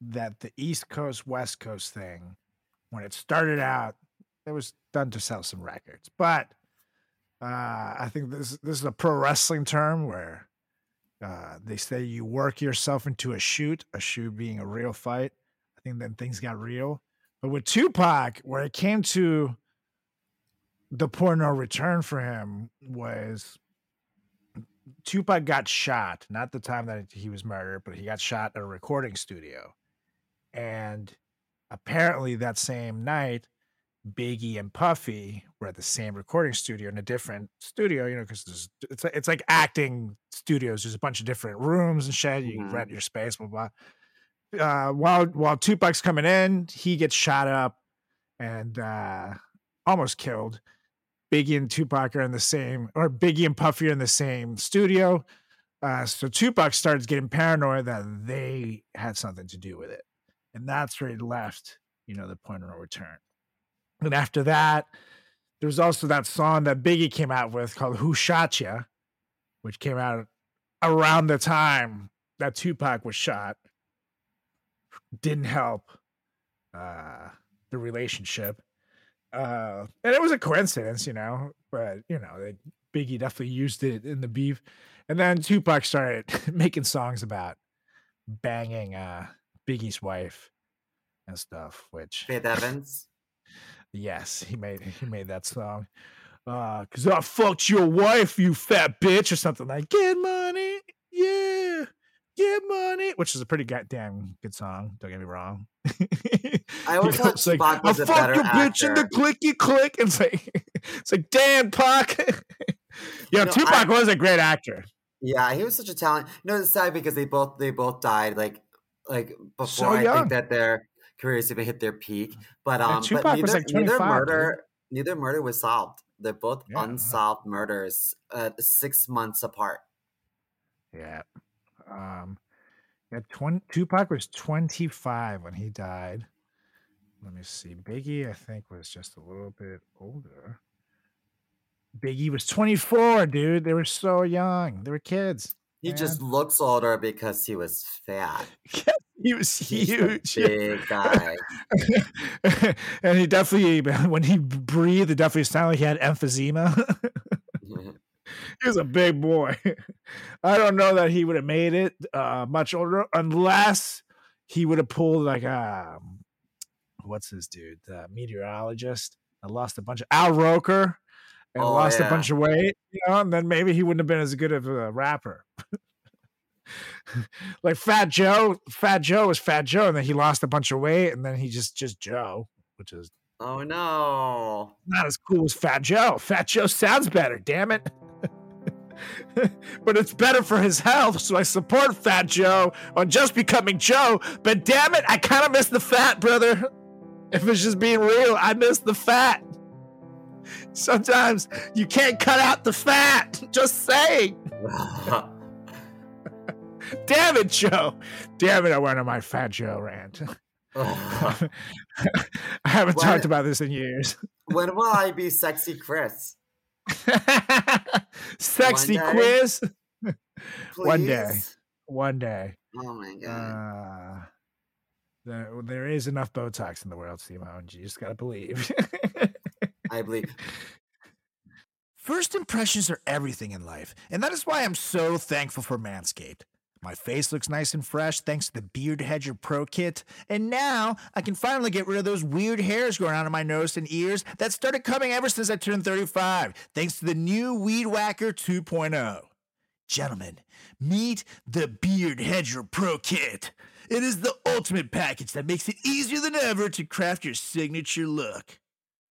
that the East Coast West Coast thing, when it started out, it was done to sell some records. But uh, I think this this is a pro wrestling term where uh, they say you work yourself into a shoot, a shoot being a real fight. I think then things got real. But with Tupac, where it came to the point of no return for him was Tupac got shot, not the time that he was murdered, but he got shot at a recording studio. And apparently that same night, Biggie and Puffy were at the same recording studio in a different studio, you know, because it's like- it's like acting studios. There's a bunch of different rooms and shit. You Mhm. rent your space, blah blah. Uh, while while Tupac's coming in, he gets shot up and uh, almost killed. Biggie and Tupac are in the same, or Biggie and Puffy are in the same studio. Uh, so Tupac starts getting paranoid that they had something to do with it, and that's where he left. You know, the point of no return. And after that, there was also that song that Biggie came out with called "Who Shot Ya," which came out around the time that Tupac was shot. Didn't help uh, the relationship uh and it was a coincidence you know but you know they, biggie definitely used it in the beef and then tupac started making songs about banging uh biggie's wife and stuff which Faith Evans. Yes he made he made that song uh because i fucked your wife you fat bitch or something like get money yeah get money which is a pretty goddamn good song don't get me wrong I always You thought it's like, was I a fuck better your bitch in the clicky click. And it's like, it's like, damn, Pac. Yo, No, Tupac I- was a great actor. Yeah, he was such a talent. You know, it's sad because they both they both died like like before So I think that their careers even hit their peak. But And um, but neither, like, neither 25, dude. murder neither murder was solved. They're both Yeah. unsolved murders, uh, six months apart. Yeah. Um, yeah, 20, Tupac was 25 when he died. Let me see. Biggie, I think, was just a little bit older. Biggie was 24, dude. They were so young. They were kids. He just looks older because he was fat. he was huge. big guy. and he definitely, when he breathed, it definitely sounded like he had emphysema. he was a big boy. I don't know that he would have made it uh, much older unless he would have pulled like um, what's his dude, the meteorologist. I lost a bunch of Al Roker and Oh, lost a bunch of weight, you know, and then maybe he wouldn't have been as good of a rapper. Like Fat Joe, Fat Joe was Fat Joe, and then he lost a bunch of weight, and then he just just Joe, which is oh no. not as cool as Fat Joe. Fat Joe sounds better, damn it. but it's better for his health, so I support Fat Joe on just becoming Joe. But damn it, I kind of miss the fat, brother. If it's just being real, I miss the fat. Sometimes you can't cut out the fat. Just saying. Damn it, Joe. Damn it, I went on my Fat Joe rant. I haven't What? talked about this in years. when will I be sexy Chris? Sexy One quiz. One day. One day. Oh my god. Uh, there, there is enough Botox in the world, Simone. You just gotta believe. I believe. First impressions are everything in life, and that is why I'm so thankful for Manscaped. My face looks nice and fresh thanks to the Beard Hedger Pro Kit, and now I can finally get rid of those weird hairs growing out of my nose and ears that started coming ever since I turned 35, thanks to the new Weed Whacker 2.0. Gentlemen, meet the Beard Hedger Pro Kit. It is the ultimate package that makes it easier than ever to craft your signature look.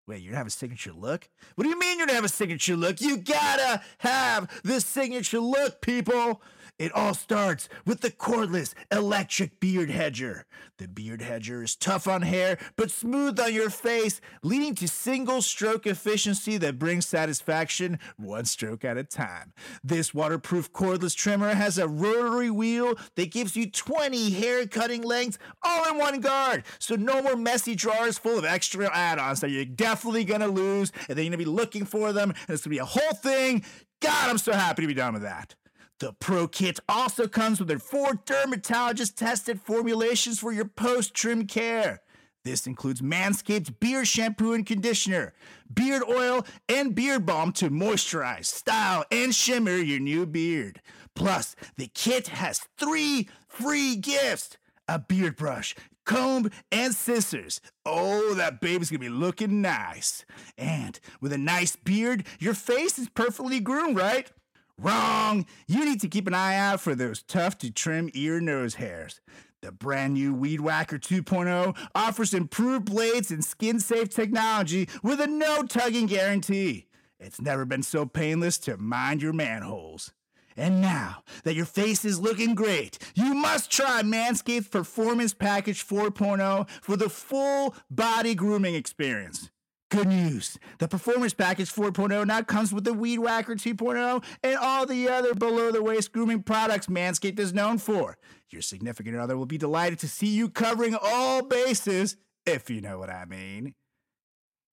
Wait, you don't have a signature look? What do you mean you don't have a signature look? You gotta have the signature look, people! It all starts with the cordless electric beard hedger. The beard hedger is tough on hair but smooth on your face, leading to single stroke efficiency that brings satisfaction one stroke at a time. This waterproof cordless trimmer has a rotary wheel that gives you 20 hair cutting lengths all in one guard. So no more messy drawers full of extra add-ons that you're definitely gonna lose, and then you're gonna be looking for them, and it's gonna be a whole thing. God, I'm so happy to be done with that. The Pro Kit also comes with their four dermatologist tested formulations for your post trim care. This includes Manscaped's beard shampoo and conditioner, beard oil, and beard balm to moisturize, style, and shimmer your new beard. Plus, the kit has three free gifts a beard brush, comb, and scissors. Oh, that baby's gonna be looking nice. And with a nice beard, your face is perfectly groomed, right? Wrong! You need to keep an eye out for those tough to trim ear nose hairs. The brand new Weed Whacker 2.0 offers improved blades and skin safe technology with a no tugging guarantee. It's never been so painless to mind your manholes. And now that your face is looking great, you must try Manscaped Performance Package 4.0 for the full body grooming experience. Good news. The Performance Package 4.0 now comes with the Weed Whacker 2.0 and all the other below the waist grooming products Manscaped is known for. Your significant other will be delighted to see you covering all bases, if you know what I mean.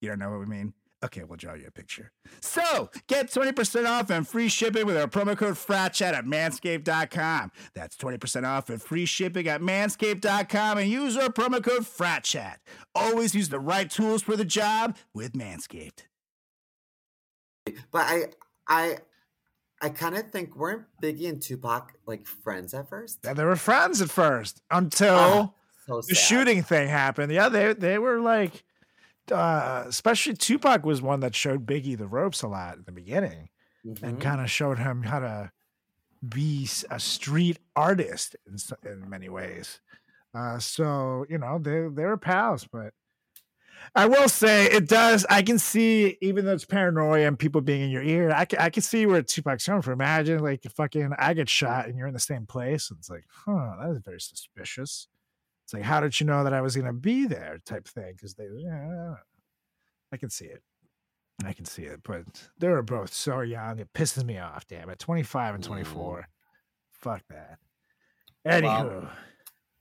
You don't know what we mean? Okay, we'll draw you a picture. So, get 20% off and free shipping with our promo code FRATCHAT at manscaped.com. That's 20% off and free shipping at manscaped.com and use our promo code FRATCHAT. Always use the right tools for the job with Manscaped. But I, I, I kind of think weren't Biggie and Tupac like friends at first? Yeah, they were friends at first until Ah, so the shooting thing happened. Yeah, they they were like, uh, especially Tupac was one that showed Biggie the ropes a lot in the beginning and Mhm. kind of showed him how to be a street artist in in many ways. Uh, so you know they they were pals, but I will say it does. I can see even though it's paranoia and people being in your ear, I can I can see where Tupac's coming from. Imagine like fucking I get shot and you're in the same place. And it's like, huh, that is very suspicious. It's like, how did you know that I was gonna be there? Type thing because they, yeah, I can see it. I can see it, but they were both so young. It pisses me off. Damn it, twenty five and Mm. twenty four. Fuck that. Anywho,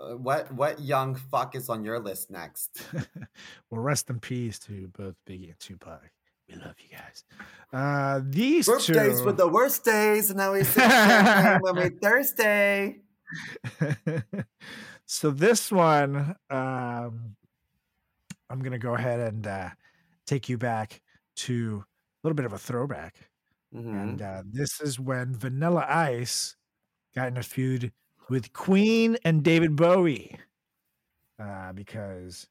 Uh, what what young fuck is on your list next? well, rest in peace to both Biggie and Tupac. We love you guys. Uh, these Birthdays two. were the worst days, and now we champagne when we Thursday. so this one, um, I'm gonna go ahead and uh, take you back to a little bit of a throwback, Mhm. and uh, this is when Vanilla Ice got in a feud with Queen and David Bowie, uh, because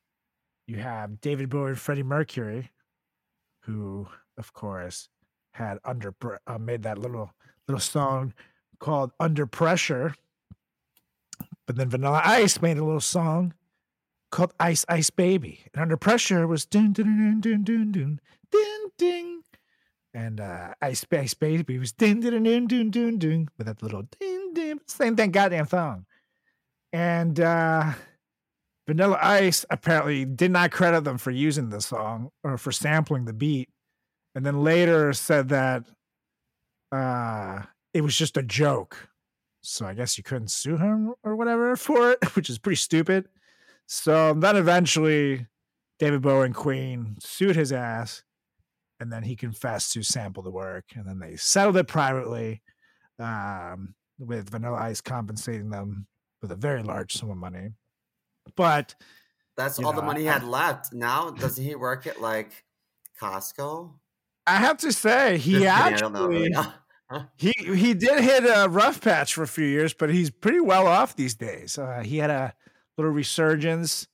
you have David Bowie and Freddie Mercury, who, of course, had under uh, made that little little song called "Under Pressure." But then Vanilla Ice made a little song called Ice Ice Baby. And Under Pressure was dun dun dun dun dun dun ding ding. And uh, Ice Ice Baby was ding dun dun dun dun dun ding with that little ding ding same thing goddamn song. And uh Vanilla Ice apparently did not credit them for using the song or for sampling the beat. And then later said that uh it was just a joke. So I guess you couldn't sue him or whatever for it, which is pretty stupid. So then eventually David Bowie and Queen sued his ass and then he confessed to sample the work and then they settled it privately um, with Vanilla Ice compensating them with a very large sum of money. But That's all the money he had left. Now, doesn't he work at like Costco? I have to say he Just kidding, I don't know. actually really. he he did hit a rough patch for a few years, but he's pretty well off these days. Uh, he had a little resurgence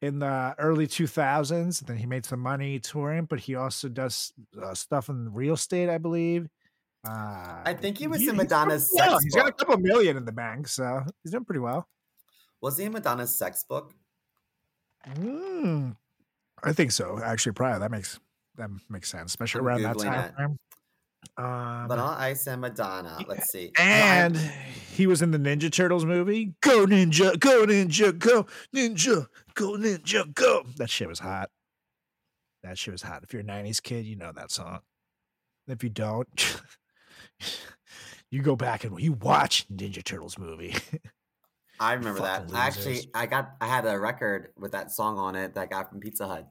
in the early 2000s. Then he made some money touring, but he also does uh, stuff in real estate, I believe. Uh, I think he was in Madonna's well. sex He's got a couple million in the bank, so he's doing pretty well. Was he in Madonna's sex book? Mm, I think so. Actually, probably that makes that makes sense, especially I'm around that time. Um, Vanilla Ice and Madonna. Let's see. No, I- and he was in the Ninja Turtles movie. Go Ninja, go Ninja, go Ninja, go Ninja, go. That shit was hot. That shit was hot. If you're a '90s kid, you know that song. If you don't, you go back and you watch Ninja Turtles movie. I remember that. Fucking Actually. I got I had a record with that song on it that I got from Pizza Hut.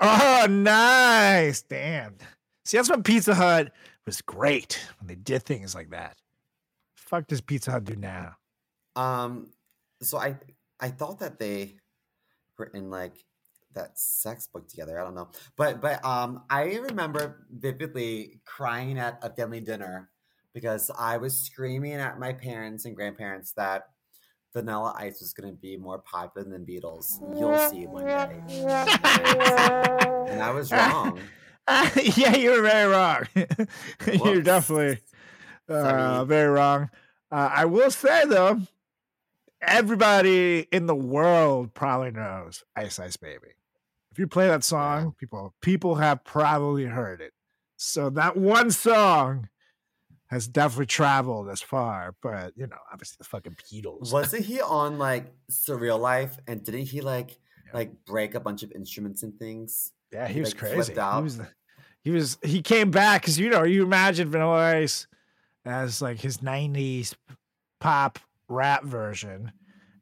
oh, nice. Damn. See, that's when Pizza Hut was great when they did things like that. Fuck does Pizza Hut do now? Um, so I I thought that they were in like that sex book together. I don't know, but but um, I remember vividly crying at a family dinner because I was screaming at my parents and grandparents that Vanilla Ice was going to be more popular than Beatles. You'll see one day, and I was wrong. yeah, you were very wrong. You're definitely uh, very wrong. Uh, I will say though, everybody in the world probably knows Ice Ice Baby. If you play that song, people people have probably heard it. So that one song has definitely traveled as far. But you know, obviously the fucking Beatles. Wasn't he on like Surreal Life? And didn't he like Yeah. like break a bunch of instruments and things? Yeah, he He, was like, crazy. He was, the- he was, he came back because you know, you imagine Vanilla Ice as like his '90s pop rap version,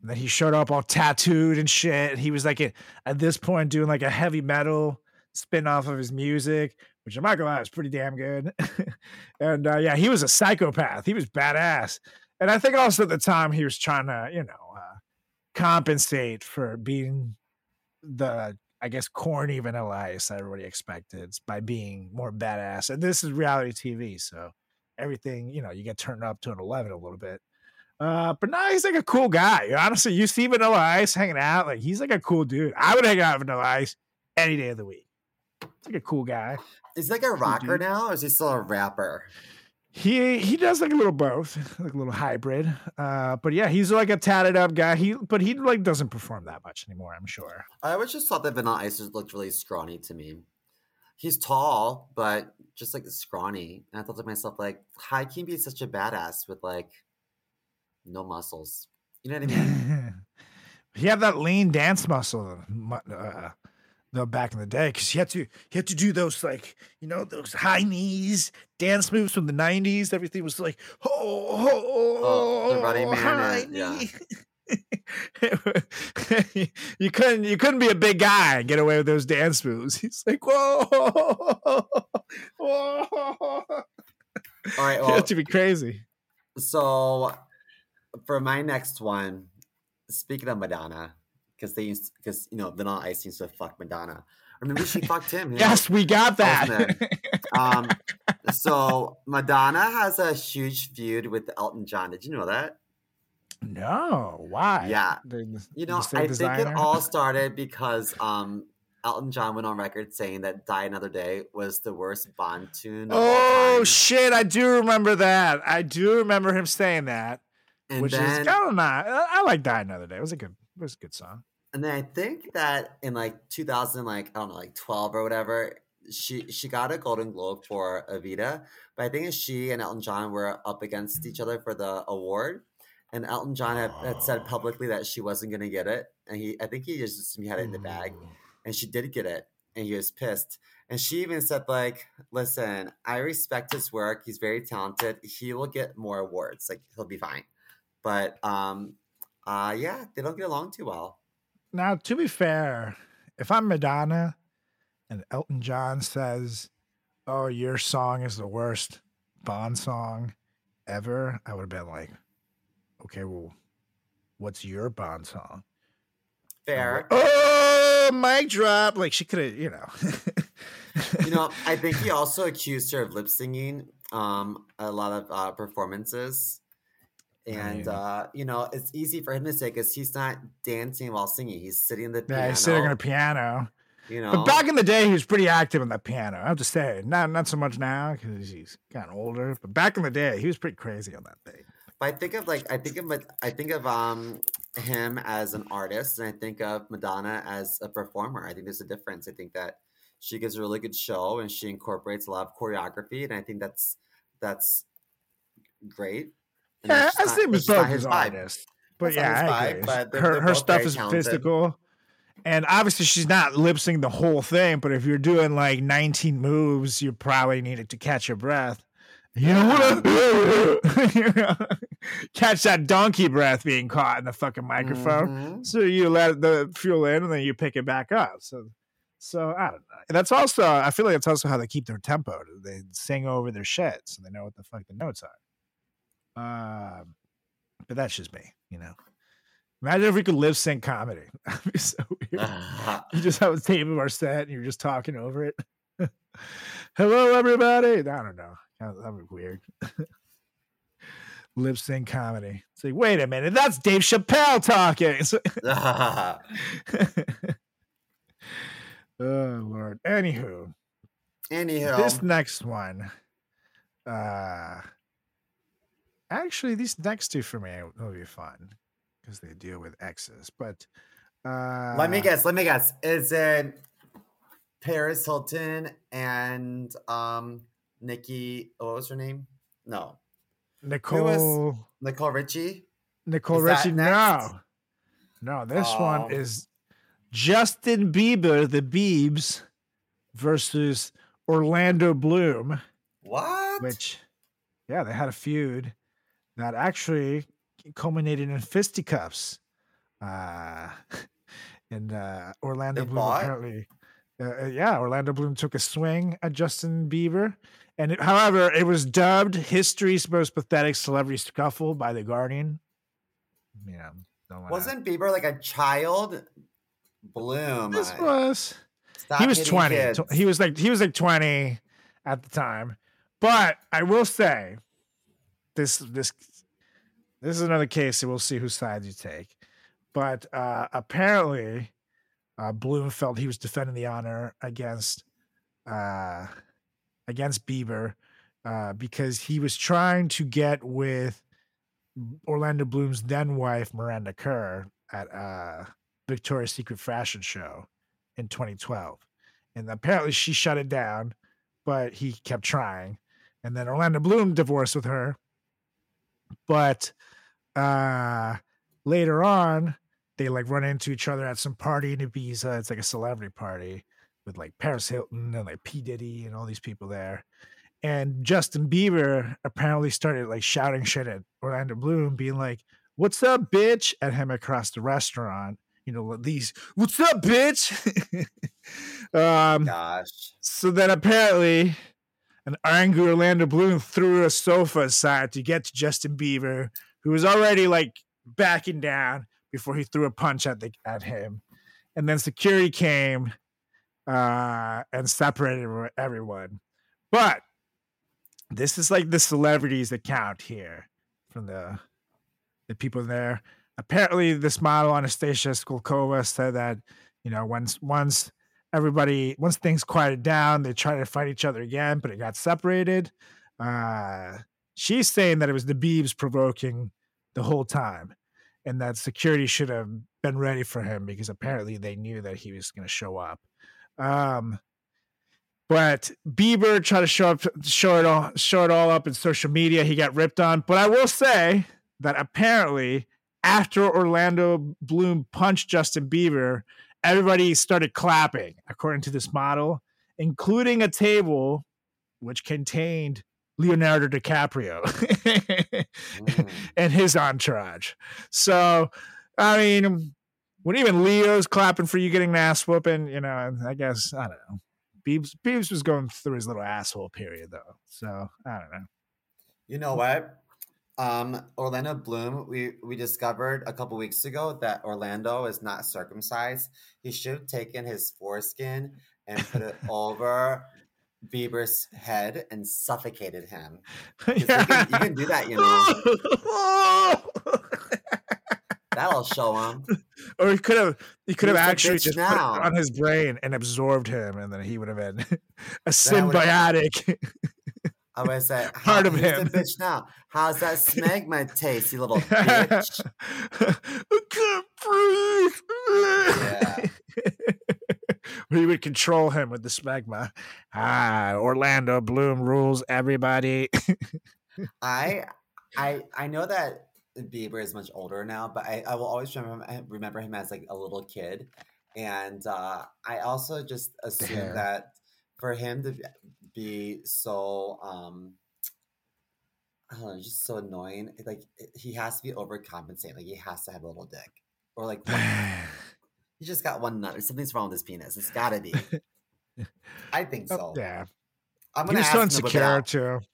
and then he showed up all tattooed and shit. He was like a, at this point doing like a heavy metal spin off of his music, which I'm not gonna lie, is pretty damn good. and uh, yeah, he was a psychopath. He was badass, and I think also at the time he was trying to, you know, uh, compensate for being the I guess corny vanilla ice that everybody expected by being more badass. And this is reality TV, so everything, you know, you get turned up to an 11 a little bit. Uh, but now he's like a cool guy. Honestly, you see Vanilla Ice hanging out, like he's like a cool dude. I would hang out with Vanilla Ice any day of the week. He's like a cool guy. Is he like a rocker now, or is he still a rapper? He he does like a little both, like a little hybrid. Uh, but yeah, he's like a tatted up guy. He but he like doesn't perform that much anymore. I'm sure. I always just thought that Vanilla Ice just looked really scrawny to me. He's tall, but just like scrawny. And I thought to myself, like, how can you be such a badass with like no muscles? You know what I mean? he had that lean dance muscle mu- though back in the day because he had to he had to do those like you know those high knees dance moves from the 90s everything was like oh, oh, Oh, the Running Man high and- yeah. knee." you couldn't you couldn't be a big guy and get away with those dance moves he's like whoa, whoa. All right. you have to be crazy so for my next one, speaking of Madonna, because they used because you know Vanilla Ice used to fuck Madonna. Or maybe she fucked him. you know? yes we got that Um, so Madonna has a huge feud with Elton John. Did you know that? No, why? Yeah. The- You know, I think it all started because um, Elton John went on record saying that "Die Another Day" was the worst Bond tune. Of all Oh shit! I do remember that. I do remember him saying that, And which then, is I don't I I like "Die Another Day." It was a good. It was a good song. And then I think that in like 2000, like I don't know, like 12 or whatever, she she got a Golden Globe for Evita. But I think she and Elton John were up against each other for the award. And Elton John had, had said publicly that she wasn't going to get it, and he I think he just assumed he had it in the bag. and she did get it and he was pissed and she even said like listen i respect his work he's very talented he will get more awards like he'll be fine but um uh yeah they don't get along too well Now, to be fair, if I'm Madonna and Elton John says, "Oh, your song is the worst Bond song ever," I would have been like, "Okay, well, what's your Bond song?" fair Oh, mic drop! Like she could have, you know. you know i think he also accused her of lip singing um a lot of uh performances and uh you know it's easy for him to say because he's not dancing while singing he's sitting at the piano Yeah, he's sitting on a piano. you know But back in the day, he was pretty active on the piano. I have to say, not not so much now because he's gotten older. But back in the day, he was pretty crazy on that thing. But I think of like I think of I think of um him as an artist, and I think of Madonna as a performer. I think there's a difference. I think that she gives a really good show, and she incorporates a lot of choreography, and I think that's that's great. Yeah, I see Both his vibe. artist. But That's yeah, I vibe, agree. but they're- her they're her stuff is talented. physical. And obviously she's not lip syncing the whole thing, but if you're doing like 19 moves, you probably needed to catch your breath. You know what? Catch that donkey breath being caught in the fucking microphone. Mhm. So you let the fuel in and then you pick it back up. So so I don't know. And that's also I feel like that's also how they keep their tempo. They sing over their shit so they know what the fuck the notes are. Um but that's just me, you know. Imagine if we could lip sync comedy. That'd be so weird. you just have a tape of our set and you're just talking over it. Hello, everybody. I don't know. That would be weird. lip sync comedy. It's like, wait a minute, that's Dave Chappelle talking. Oh Lord. Anywho, Anyhow, this next one. Uh actually these next two for me will be fun because they deal with exes. But uh let me guess. Let me guess. Is it Paris Hilton and um Nikki? What was her name? No, Nicole Nicole Richie. Nicole Is Richie. No. No, this Oh. one is Justin Bieber, the Biebs, versus Orlando Bloom, What? which, yeah, they had a feud that actually culminated in fisticuffs. Uh, and uh, Orlando They Bloom apparently, uh, uh, yeah, Orlando Bloom took a swing at Justin Bieber. And it- however, it was dubbed history's most pathetic celebrity scuffle by The Guardian. Yeah. don't Wasn't Bieber like a child? Bloom. this I- was stop he was 20 kids. He was like he was like 20 at the time but i will say this this this is another case and we'll see whose side you take. But uh apparently uh bloom felt he was defending the honor against uh against bieber uh because he was trying to get with orlando bloom's then wife miranda kerr at uh victoria's secret fashion show in 2012 and apparently she shut it down but he kept trying. And then orlando bloom divorced with her but uh later on they like run into each other at some party in ibiza. It's like a celebrity party with like paris hilton and like p. Diddy and all these people there. And justin bieber apparently started like shouting shit at orlando bloom being like what's up bitch? at him across the restaurant. You know these what's up bitch? Um Gosh. so then apparently an angry Orlando Bloom threw a sofa aside to get to Justin Bieber, who was already like backing down before he threw a punch at the at him. And then security came uh and separated everyone. But this is like the celebrities that count here from the the people there. Apparently this model Anastasia Skolkova said that, you know, once once everybody once things quieted down they tried to fight each other again but it got separated. Uh she's saying that it was the beebs provoking the whole time and that security should have been ready for him because apparently they knew that he was going to show up. Um but Bieber tried to show up show it all show it all up in social media. He got ripped on. But I will say that apparently after Orlando Bloom punched Justin Bieber everybody started clapping according to this model including a table which contained leonardo dicaprio Mm. and his entourage so i mean when even leo's clapping for you getting an ass whooping you know i guess i don't know Beebs, Beebs was going through his little asshole period though so i don't know You know what? Um, Orlando Bloom, we we discovered a couple weeks ago that Orlando is not circumcised. He should have taken his foreskin and put it over Bieber's head and suffocated him. 'Cause You, can, you can do that, you know. That'll show him. or he could have he could have actually just now? put it on his brain and absorbed him and then he would have been a symbiotic I would say, Part of him." The bitch now. How's that smegma taste, you little bitch? I can't breathe. Yeah. he would control him with the smegma. Ah, Orlando Bloom rules everybody. I I I know that Bieber is much older now, but I, I will always remember him, remember him as like a little kid, and uh, I also just assume that for him to be so um I don't know, just so annoying. Like he has to be overcompensating. Like he has to have a little dick, or like he just got one nut, or something's wrong with his penis. It's got to be. I think so. yeah, I'm he gonna was ask so him to whip it insecure too.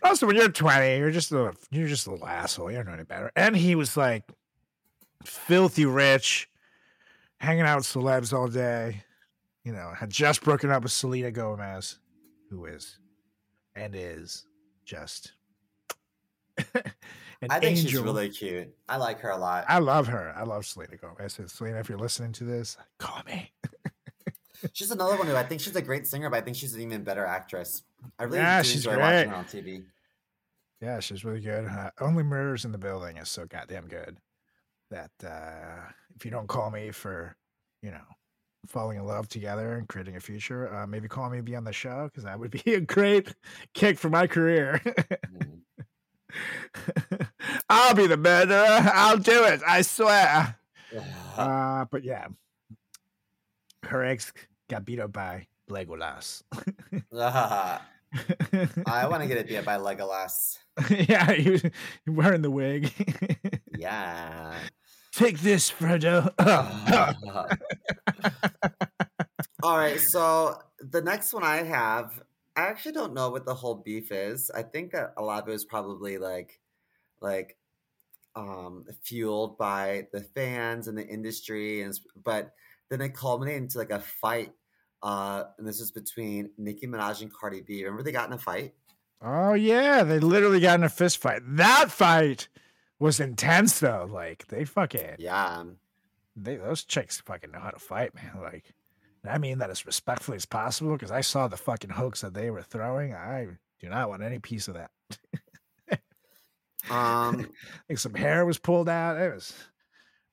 But also, when you're 20, you're just a you're just a little asshole. You don't know any better. And he was like filthy rich, hanging out with celebs all day. You know, had just broken up with Selena Gomez, who is and is just an I think she's angel. really cute. I like her a lot. I love her. I love Selena Gomez. Selena, if you're listening to this, call me. She's another one who I think she's a great singer, but I think she's an even better actress. I really Yeah, she's enjoy watching great. her on TV. Yeah, she's really good. Uh, Only Murders in the Building is so goddamn good that uh, if you don't call me for, you know, falling in love together and creating a future, uh, maybe call me to be on the show because that would be a great kick for my career. Mm. I'll be the murderer. I'll do it. I swear. Uh, but yeah, her ex got beat up by Legolas. I want to get it beat up by Legolas. yeah, he was wearing the wig. Yeah. Take this, Fredo. All right, so the next one I have, I actually don't know what the whole beef is. I think that a lot of it was probably like, like, um, fueled by the fans and the industry, and but then it culminated into like a fight. Uh, and this was between Nicki Minaj and Cardi B. Remember they got in a fight? oh yeah, they literally got in a fist fight. That fight was intense though. Like they fucking Yeah. they those chicks fucking know how to fight, man. Like I mean that as respectfully as possible because I saw the fucking hooks that they were throwing. I do not want any piece of that. Um, like some hair was pulled out. It was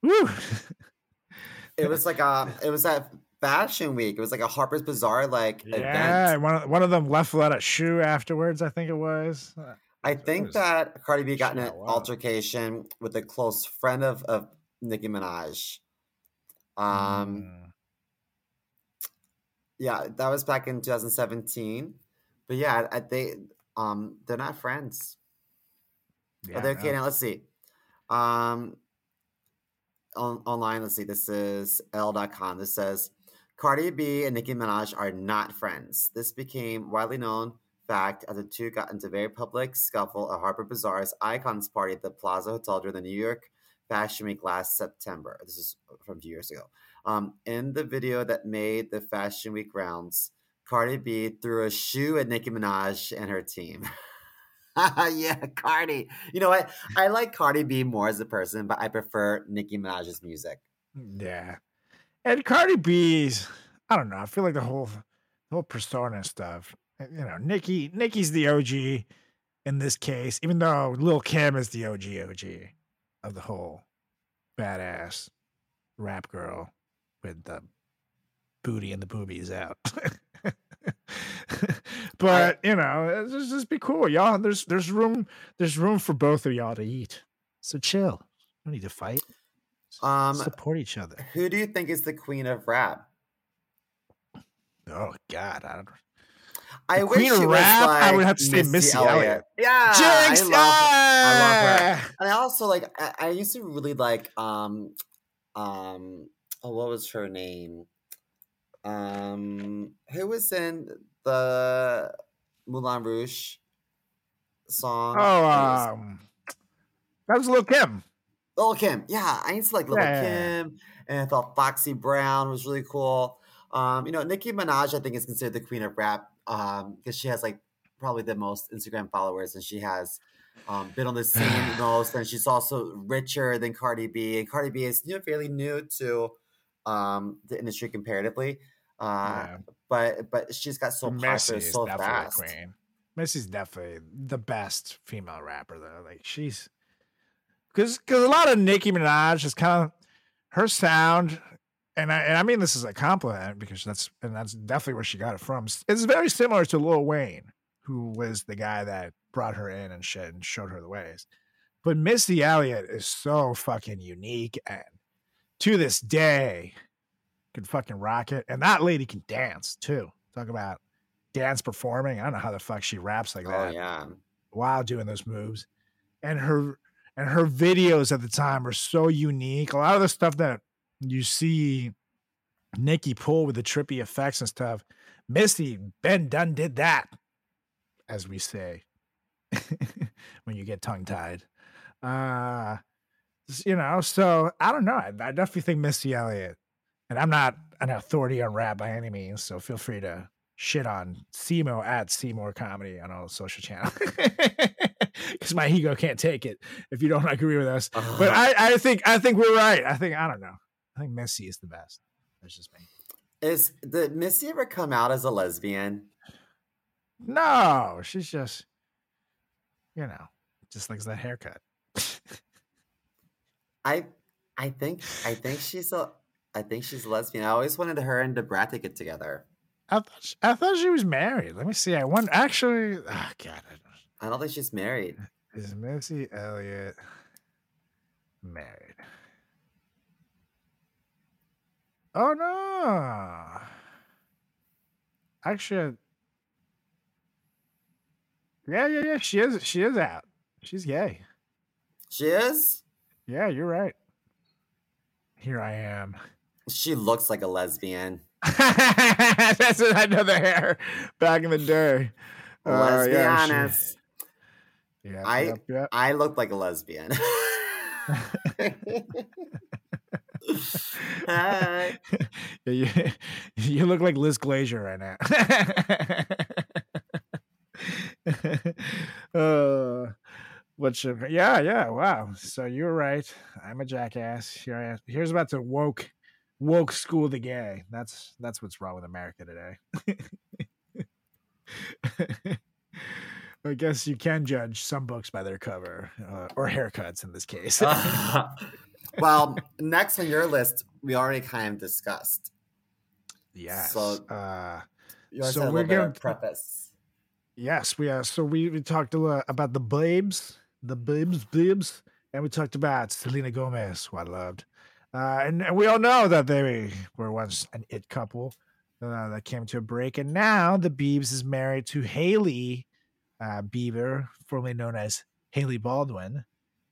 woo. it was like a, it was at Fashion Week. It was like a Harper's Bazaar like Yeah, event. one of, one of them left without a shoe afterwards. I think it was. I think that Cardi B got in an altercation with a close friend of, of Nicki Minaj. Um, mm, yeah, that was back in 2017. But yeah, I, they um they're not friends. yeah, Are they no. okay now? Let's see. Um on, online, let's see. This is Elle.com. This says Cardi B and Nicki Minaj are not friends. This became widely known fact as the two got into very public scuffle at Harper Bazaar's Icons Party at the Plaza Hotel during the New York Fashion Week last September. This is from a few years ago. Um, in the video that made the Fashion Week rounds, Cardi B threw a shoe at Nicki Minaj and her team. yeah, Cardi. You know what? I like Cardi B more as a person, but I prefer Nicki Minaj's music. Yeah. And Cardi B's, I don't know. I feel like the whole the whole persona stuff. You know, Nicki Nicki's the OG in this case, even though Lil Kim is the OG OG of the whole badass rap girl with the booty and the boobies out. but you know, just, just be cool, y'all. There's there's room there's room for both of y'all to eat. So chill. No need to fight. Um, support each other. Who do you think is the queen of rap? Oh God, I don't. I The wish queen of rap? I would have to say Missy Elliott. Yeah, Jinx! I love, I love her. And I also like. I, I used to really like. Um, um. Oh, what was her name? Um, who was in the Moulin Rouge song? Oh, um, that was Lil Kim. Lil Kim. Yeah, I used to like Lil yeah. Kim, and I thought Foxy Brown was really cool. Um, you know, Nicki Minaj, I think, is considered the queen of rap because she has like probably the most Instagram followers, and she has um, been on the scene the most, and she's also richer than Cardi B. And Cardi B is you know fairly new to um, the industry comparatively, uh, Yeah. but but she's got so popular so fast. queen. Missy's definitely the best female rapper though. Like she's because because a lot of Nicki Minaj is kind of her sound and I and I mean this as a compliment because that's and that's definitely where she got it from. It's very similar to Lil Wayne, who was the guy that brought her in and shit and showed her the ways. But Missy Elliott is so fucking unique and to this day can fucking rock it. And that lady can dance too. Talk about dance performing. I don't know how the fuck she raps like that. Oh that yeah. while doing those moves. And her and her videos at the time are so unique. A lot of the stuff that you see Nicki pull with the trippy effects and stuff, Misty, Ben done did that, as we say when you get tongue tied. Uh you know, so I don't know. I, I definitely think Misty Elliott, and I'm not an authority on rap by any means, so feel free to shit on CMO at CMoore Comedy on all social channels. Because my ego can't take it if you don't agree with us. But I, I think I think we're right. I think I don't know. I think Missy is the best. That's just me. Is did Missy ever come out as a lesbian? No, she's just, you know, just likes that haircut. I I think I think she's a I think she's a lesbian. I always wanted her and Debrat to get together. I thought she, I thought she was married. Let me see. I want actually. Oh God, I don't- I don't think she's married. is Missy Elliott married? Oh no! Actually, yeah, yeah, yeah. She is. She is out. She's gay. She is? Yeah, you're right. Here I am. She looks like a lesbian. That's what I know the hair back in the day. Uh, Let's be yeah, she- honest. Yep, I- yep, yep. I look like a lesbian. Hi. You, you look like Liz Glazier right now. uh, what yeah, yeah, wow. So you're right. I'm a jackass. Here I am. Here's about to woke, woke school the gay. That's that's what's wrong with America today. I guess you can judge some books by their cover uh, or haircuts in this case. Well, next on your list, we already kind of discussed. yes. so- uh, So we're little going to- preface. Yes, we are. so we, we talked a lot about the babes, the babes, babes, and we talked about Selena Gomez, who I loved, uh, and, and we all know that they were once an it couple uh, that came to a break, and now the Biebs is married to Hailey uh, Bieber, formerly known as Hailey Baldwin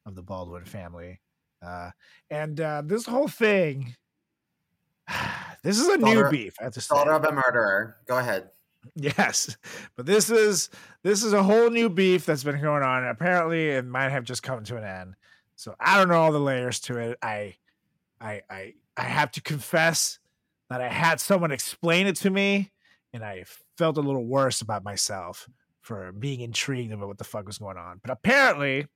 of the Baldwin family, uh, and uh, this whole thing. This is a new beef. I have to say. Daughter of a murderer. Go ahead. Yes, but this is this is a whole new beef that's been going on. Apparently, it might have just come to an end. So I don't know all the layers to it. I, I, I, I have to confess that I had someone explain it to me, and I felt a little worse about myself for being intrigued about what the fuck was going on. But apparently,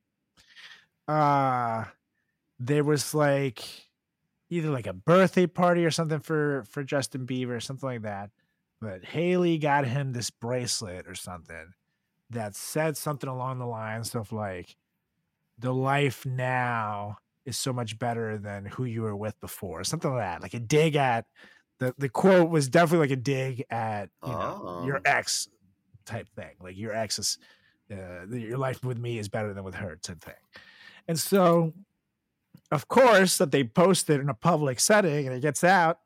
uh, there was like either like a birthday party or something for for Justin Bieber or something like that but Hailey got him this bracelet or something that said something along the lines of like the life now is so much better than who you were with before something like that like a dig at the the quote was definitely like a dig at you know your Oh. ex type thing like your ex is uh, your life with me is better than with her type thing and so of course that they post it in a public setting and it gets out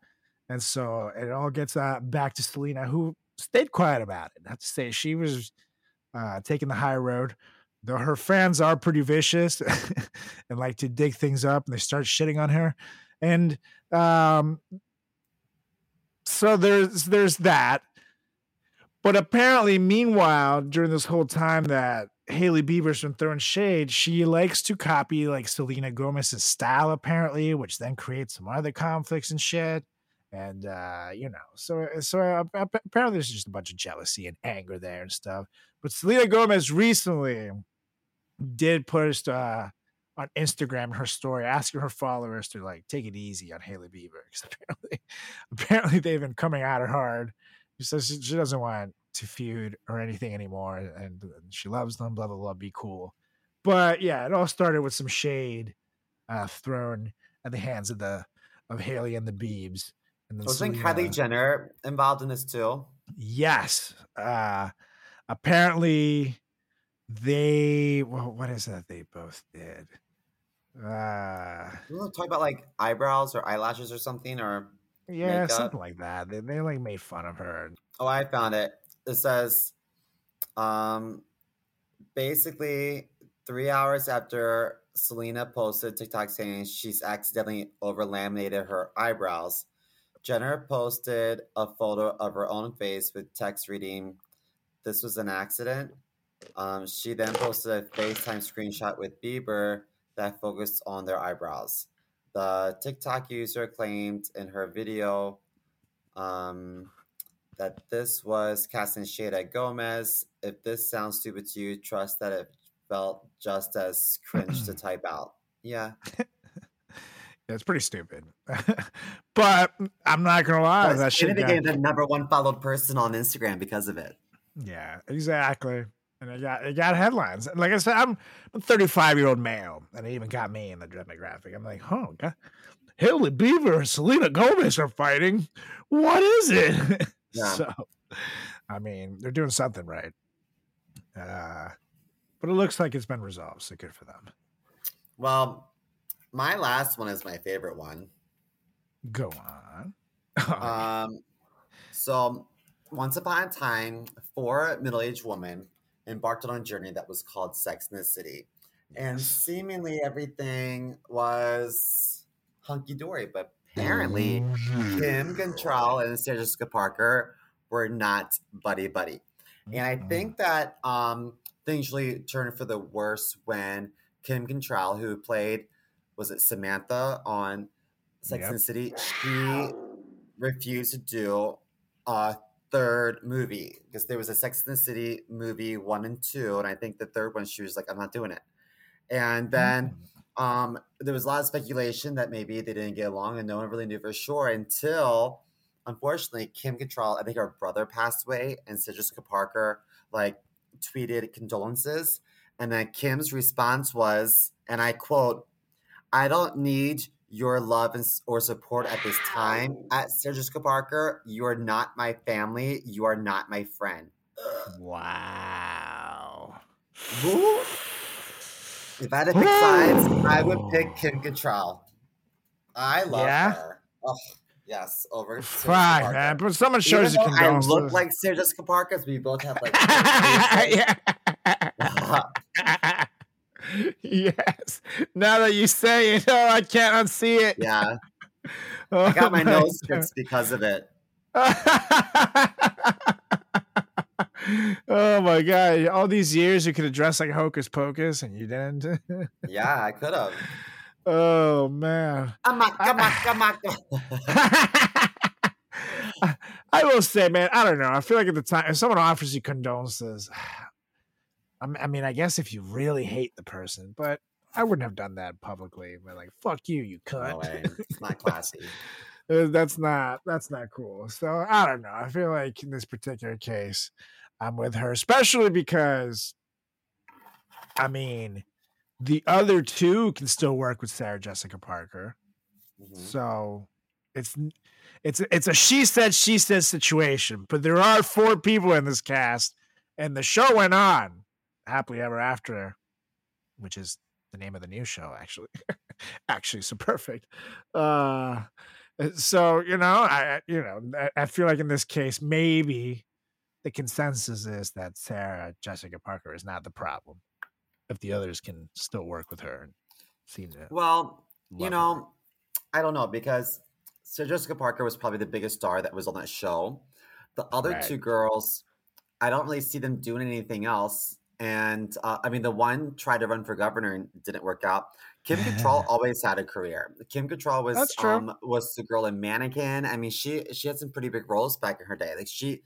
and so it all gets uh, back to Selena, who stayed quiet about it. I have to say, she was uh, taking the high road. Though her fans are pretty vicious and like to dig things up, and they start shitting on her. And um, so there's there's that. But apparently, meanwhile, during this whole time that Hailey Bieber's been throwing shade, she likes to copy like Selena Gomez's style, apparently, which then creates some other conflicts and shit. And uh you know so so uh, apparently there's just a bunch of jealousy and anger there and stuff. But selena gomez recently did post uh on instagram her story asking her followers to like take it easy on hailey bieber because apparently apparently they've been coming at her hard she says she, she doesn't want to feud or anything anymore and she loves them blah blah blah be cool but yeah it all started with some shade uh thrown at the hands of the of Hailey and the Biebs. And then Wasn't Selena- Kylie Jenner involved in this too? Yes. Uh apparently they well, what is that they both did? Uh We want to talk about like eyebrows or eyelashes or something, or yeah, Makeup. something like that. They they like made fun of her. Oh, I found it. It says, um, basically three hours after Selena posted TikTok saying she's accidentally over laminated her eyebrows, Jenner posted a photo of her own face with text reading, "This was an accident." Um, she then posted a FaceTime screenshot with Bieber that focused on their eyebrows. The TikTok user claimed in her video um, that this was casting shade at Gomez. If this sounds stupid to you, trust that it felt just as cringe to type out. Yeah. Yeah, it's pretty stupid. but I'm not gonna lie, But that she shit got- became the number one followed person on Instagram because of it. Yeah, exactly. And it got it got headlines. And Like I said, I'm a 35 year old male, and it even got me in the demographic. I'm like, oh, God. Hailey Beaver and Selena Gomez are fighting. What is it? Yeah. so, I mean, they're doing something right. Uh, but it looks like it's been resolved, so good for them. Well, my last one is my favorite one. Go on. Um, so, once upon a time, four middle aged women embarked on a journey that was called Sex in the City. And seemingly everything was hunky dory, but apparently Kim Cattrall and Sarah Jessica Parker were not buddy buddy. And I think that um, things really turned for the worse when Kim Cattrall, who played, was it Samantha on Sex Yep. and the City, she refused to do a third movie because there was a Sex and the City movie one and two, and I think the third one she was like, I'm not doing it. And then um, there was a lot of speculation that maybe they didn't get along, and no one really knew for sure until, unfortunately, Kim Cattrall. I think her brother passed away, and Sarah Jessica Parker like tweeted condolences, and then Kim's response was, and I quote, "I don't need." Your love and, or support at this time. At Sarah Jessica Parker, you are not my family. You are not my friend. Wow. Who? If I had to pick sides, I would pick Kim Cattrall. I love Yeah? her. Oh, yes, over. Fine, man. But someone Even shows you though I condolences. look like Sarah Jessica Parker, we both have like. yeah. yes. Now that you say it, oh, I can't unsee it. yeah, Oh I got my nose God. fixed because of it. oh my god! All these years you could have dressed like Hocus Pocus, and you didn't. Yeah, I could have. oh man! Come on, come on. come on. I will say, man, I don't know. I feel like at the time, if someone offers you condolences, I mean, I guess if you really hate the person, but I wouldn't have done that publicly. But like, fuck you, you No cunt. way. It's not classy. Uh, that's not that's not cool. So I don't know. I feel like in this particular case, I'm with her, especially because I mean, the other two can still work with Sarah Jessica Parker. Mhm. So it's it's it's a she said she said situation, but there are four people in this cast, and the show went on happily ever after, which is the name of the new show actually. actually, so perfect. Uh, so you know, I you know I, feel like in this case maybe the consensus is that Sarah Jessica Parker is not the problem. If the others can still work with her and seem to Well, you her. know, I don't know because Sarah Jessica Parker was probably the biggest star that was on that show. The other Right. two girls, I don't really see them doing anything else. And uh, I mean, the one tried to run for governor and didn't work out. Kim Cattrall always had a career. Kim Cattrall was um was the girl in Mannequin. I mean, she she had some pretty big roles back in her day. Like she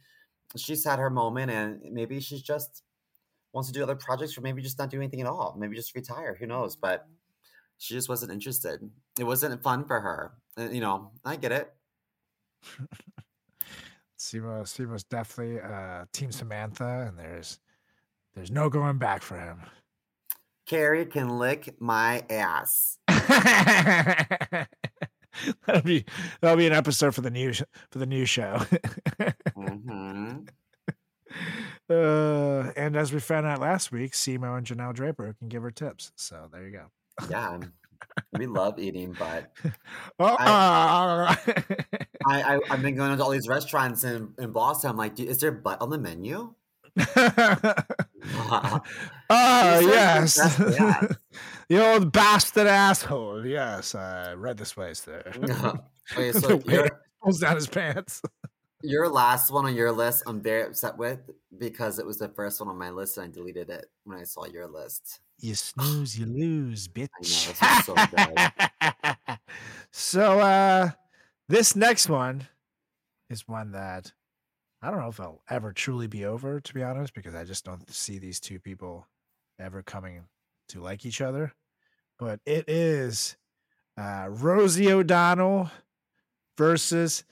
she's had her moment, and maybe she's just wants to do other projects, or maybe just not do anything at all. Maybe just retire. Who knows? But she just wasn't interested. It wasn't fun for her. You know, I get it. CMO CMO's definitely uh Team Samantha, and there's there's no going back for him. Carrie can lick my ass. that'll be that'll be an episode for the new for the new show. hmm uh, and as we found out last week, CMO and Janelle Draper can give her tips. So there you go. Yeah, we love eating, but Oh, I, I I've been going to all these restaurants in in Boston. I'm like, is there butt on the menu? oh yes, yes. the old bastard asshole. Yes, I read this way, sir. Okay, The so way your pulls down his pants. your last one on your list, I'm very upset with because it was the first one on my list and I deleted it when I saw your list. You snooze, you lose, bitch. is so so uh this next one is one that I don't know if I'll ever truly be over, to be honest, because I just don't see these two people ever coming to like each other. But it is uh Rosie O'Donnell versus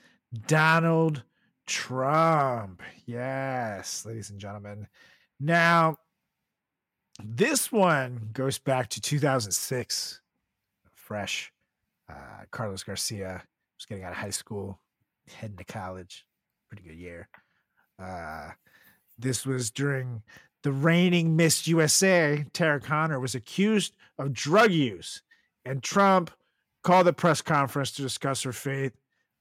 Donald Trump. Yes, ladies and gentlemen. Now, this one goes back to 2006. Fresh. Uh, Carlos Garcia was getting out of high school, heading to college. Pretty good year. Uh, this was during the reigning Miss USA. Tara Conner was accused of drug use, and Trump called a press conference to discuss her fate,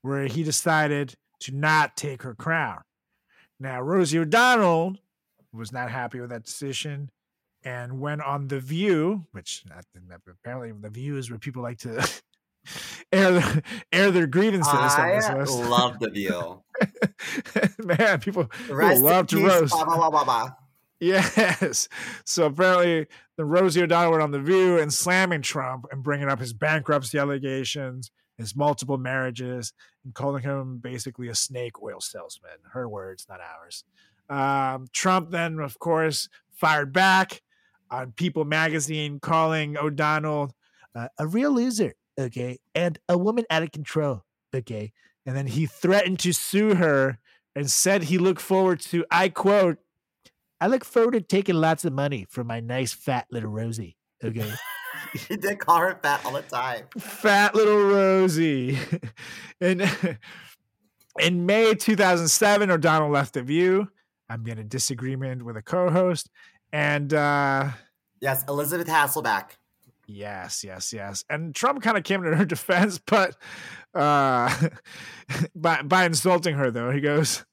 where he decided to not take her crown. Now, Rosie O'Donnell was not happy with that decision and went on The View, which I think that apparently The View is where people like to air their, air their grievances. I love the view. Man, people, people love to peace, roast. blah, blah, blah, blah, blah. Yes. So apparently, the Rosie O'Donnell went on The View and slamming Trump and bringing up his bankruptcy allegations, his multiple marriages, and calling him basically a snake oil salesman. Her words, not ours. Um, Trump then, of course, fired back on People magazine, calling O'Donnell uh, a real loser, okay, and a woman out of control, okay. And then he threatened to sue her and said he looked forward to, I quote, I look forward to taking lots of money from my nice fat little Rosie. Okay. He did call her fat all the time. fat little Rosie. and in May 2007, O'Donnell left the view. I'm in a disagreement with a co-host. And uh Yes, Elizabeth Hasselbeck. Yes, yes, yes. And Trump kind of came to her defense, but uh by by insulting her though, he goes,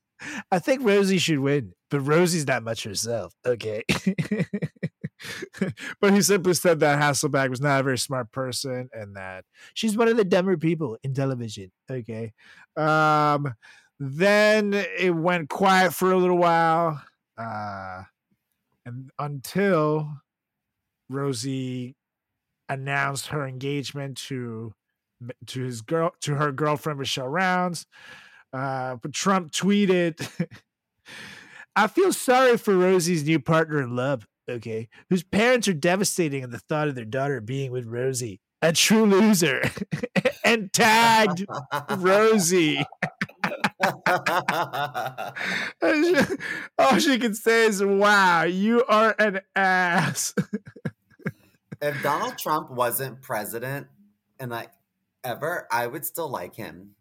I think Rosie should win, but Rosie's not much herself. Okay. but he simply said that Hasselbeck was not a very smart person and that she's one of the dumber people in television. Okay. Um then it went quiet for a little while. Uh and until Rosie announced her engagement to to his girl to her girlfriend Michelle Rounds. Uh, but Trump tweeted, "I feel sorry for Rosie's new partner in love. Okay, whose parents are devastating at the thought of their daughter being with Rosie, a true loser," and tagged Rosie. All she can say is, "Wow, you are an ass." If Donald Trump wasn't president and like ever, I would still like him.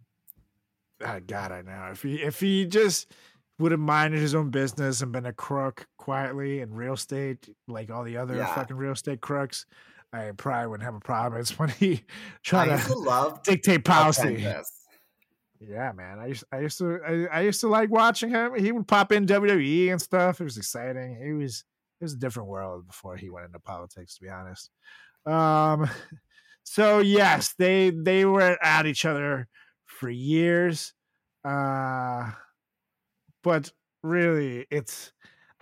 oh, God, I know. If he if he just would have minded his own business and been a crook quietly in real estate, like all the other Yeah. fucking real estate crooks, I probably wouldn't have a problem. It's when he tried to to love dictate policy. Yeah, man. I used I used to I, I used to like watching him. He would pop in WWE and stuff. It was exciting. It was it was a different world before he went into politics, to be honest. Um so yes, they they were at each other for years. Uh but really it's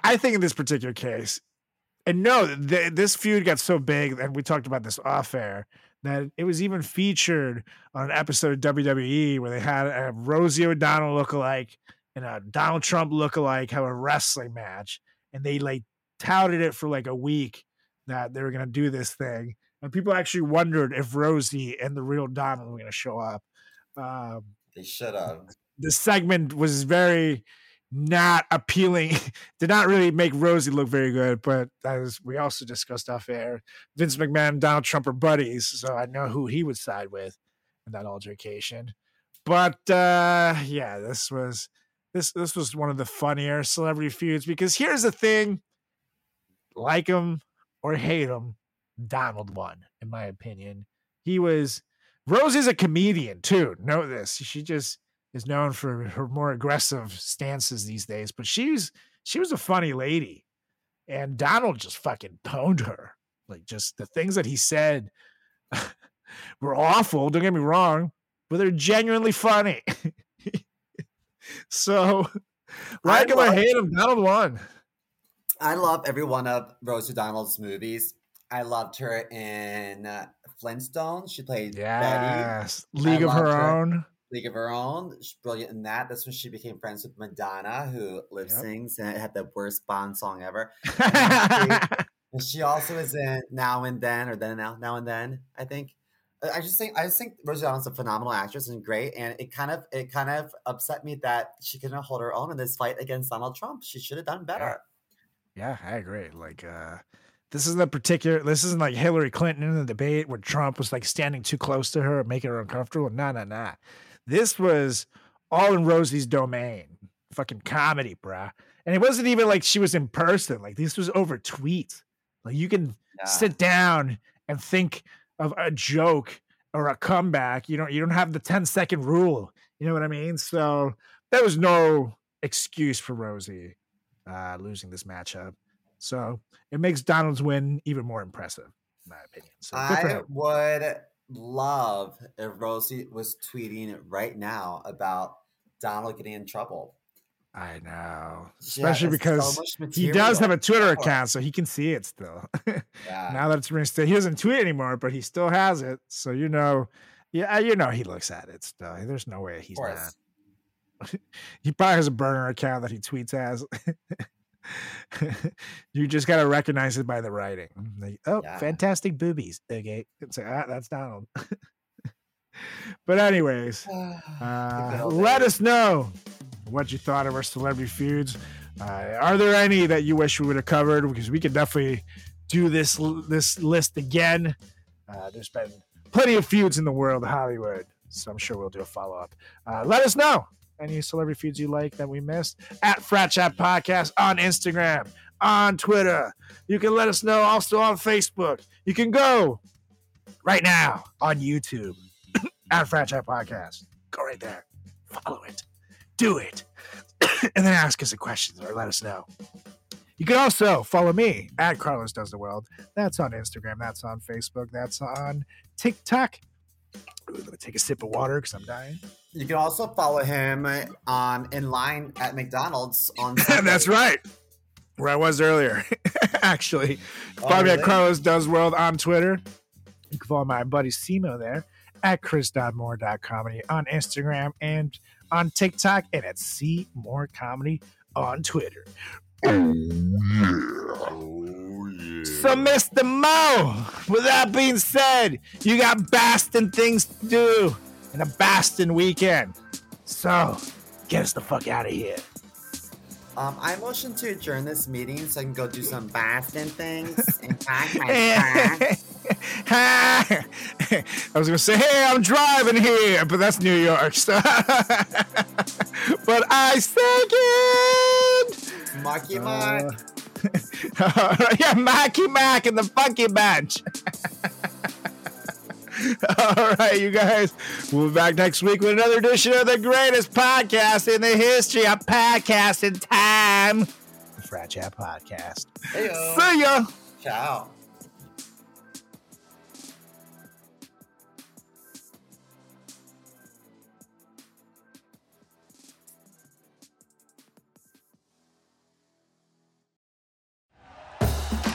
I think in this particular case, and no, th- this feud got so big, and we talked about this off air, that it was even featured on an episode of WWE where they had a Rosie O'Donnell lookalike and a Donald Trump lookalike have a wrestling match, and they like touted it for like a week that they were gonna do this thing, and people actually wondered if Rosie and the real Donald were gonna show up. Um, They should have. the segment was very not appealing. Did not really make Rosie look very good, but as we also discussed off air, Vince McMahon and Donald Trump are buddies, so I know who he would side with. in that altercation. But uh yeah, this was this this was one of the funnier celebrity feuds because here's the thing like him or hate him, Donald won, in my opinion. He was Rose is a comedian too. Know this. She just is known for her more aggressive stances these days, but she's she was a funny lady. And Donald just fucking pwned her. Like just the things that he said were awful, don't get me wrong, but they're genuinely funny. so like him or hate him, Donald won. I love every one of Rosie O'Donnell's movies. I loved her in uh, Flintstones. She played Betty, Yes. League of her her. own. League of Her Own. She's brilliant in that. That's when she became friends with Madonna, who lip Yep. syncs and it had the worst Bond song ever. And she also is in Now and Then, or Then and Now, Now and Then. I think. I I just think I just think Rosie O'Donnell's a phenomenal actress and great. And it kind of it kind of upset me that she couldn't hold her own in this fight against Donald Trump. She should have done better. Yeah, I agree. Like, uh, this isn't a particular. This isn't like Hillary Clinton in the debate where Trump was like standing too close to her, making her uncomfortable. Nah, nah, nah. This was all in Rosie's domain. Fucking comedy, bruh. And it wasn't even like she was in person. Like this was over tweets. Like you can sit down and think of a joke or a comeback. You don't. You don't have the 10 second rule. You know what I mean? So there was no excuse for Rosie uh, losing this matchup. So it makes Donald's win even more impressive, in my opinion. So I would love if Rosie was tweeting right now about Donald getting in trouble. I know, especially so because much he does have a Twitter account, so he can see it still. Yeah. now that it's reinstated, he doesn't tweet anymore, but he still has it. So you know, yeah, you know, he looks at it still. There's no way he's not. He probably has a burner account that he tweets as. you just gotta recognize it by the writing. Like, oh, Yeah. fantastic boobies. Okay, like, ah, that's Donald. but anyways, uh, let us know what you thought of our celebrity feuds. Uh, are there any that you wish we would have covered? Because we could definitely do this this list again. Uh, there's been plenty of feuds in the world of Hollywood, so I'm sure we'll do a follow up. Uh, let us know any celebrity feuds you like that we missed at Frat Chat Podcast on Instagram, on Twitter. You can let us know also on Facebook. You can go right now on YouTube at Frat Chat Podcast. Go right there, follow it, do it, and then ask us a question or let us know. You can also follow me at Carlos Does the World. That's on Instagram. That's on Facebook. That's on TikTok. Ooh, let me take a sip of water because I'm dying. You can also follow him um, in line at McDonald's on. That's right. Where I was earlier, actually. Oh, Follow me at? Carlos Does World on Twitter. You can follow my buddy CMO there at chris.moore.comedy on Instagram and on TikTok and at C More Comedy on Twitter. Oh, yeah. So, Mr. Mo, with that being said, you got Bastin things to do and a Bastin weekend. So, get us the fuck out of here. Um, I motion to adjourn this meeting so I can go do some Boston things and pack my car. I was gonna say, hey, I'm driving here, but that's New York. So but I second. Marky Mark. Uh, yeah, Mackie Mac and the Funky Bunch. All right, you guys. We'll be back next week with another edition of the greatest podcast in the history of podcasting time. The Frat Chat Podcast. Heyo. See ya. Ciao.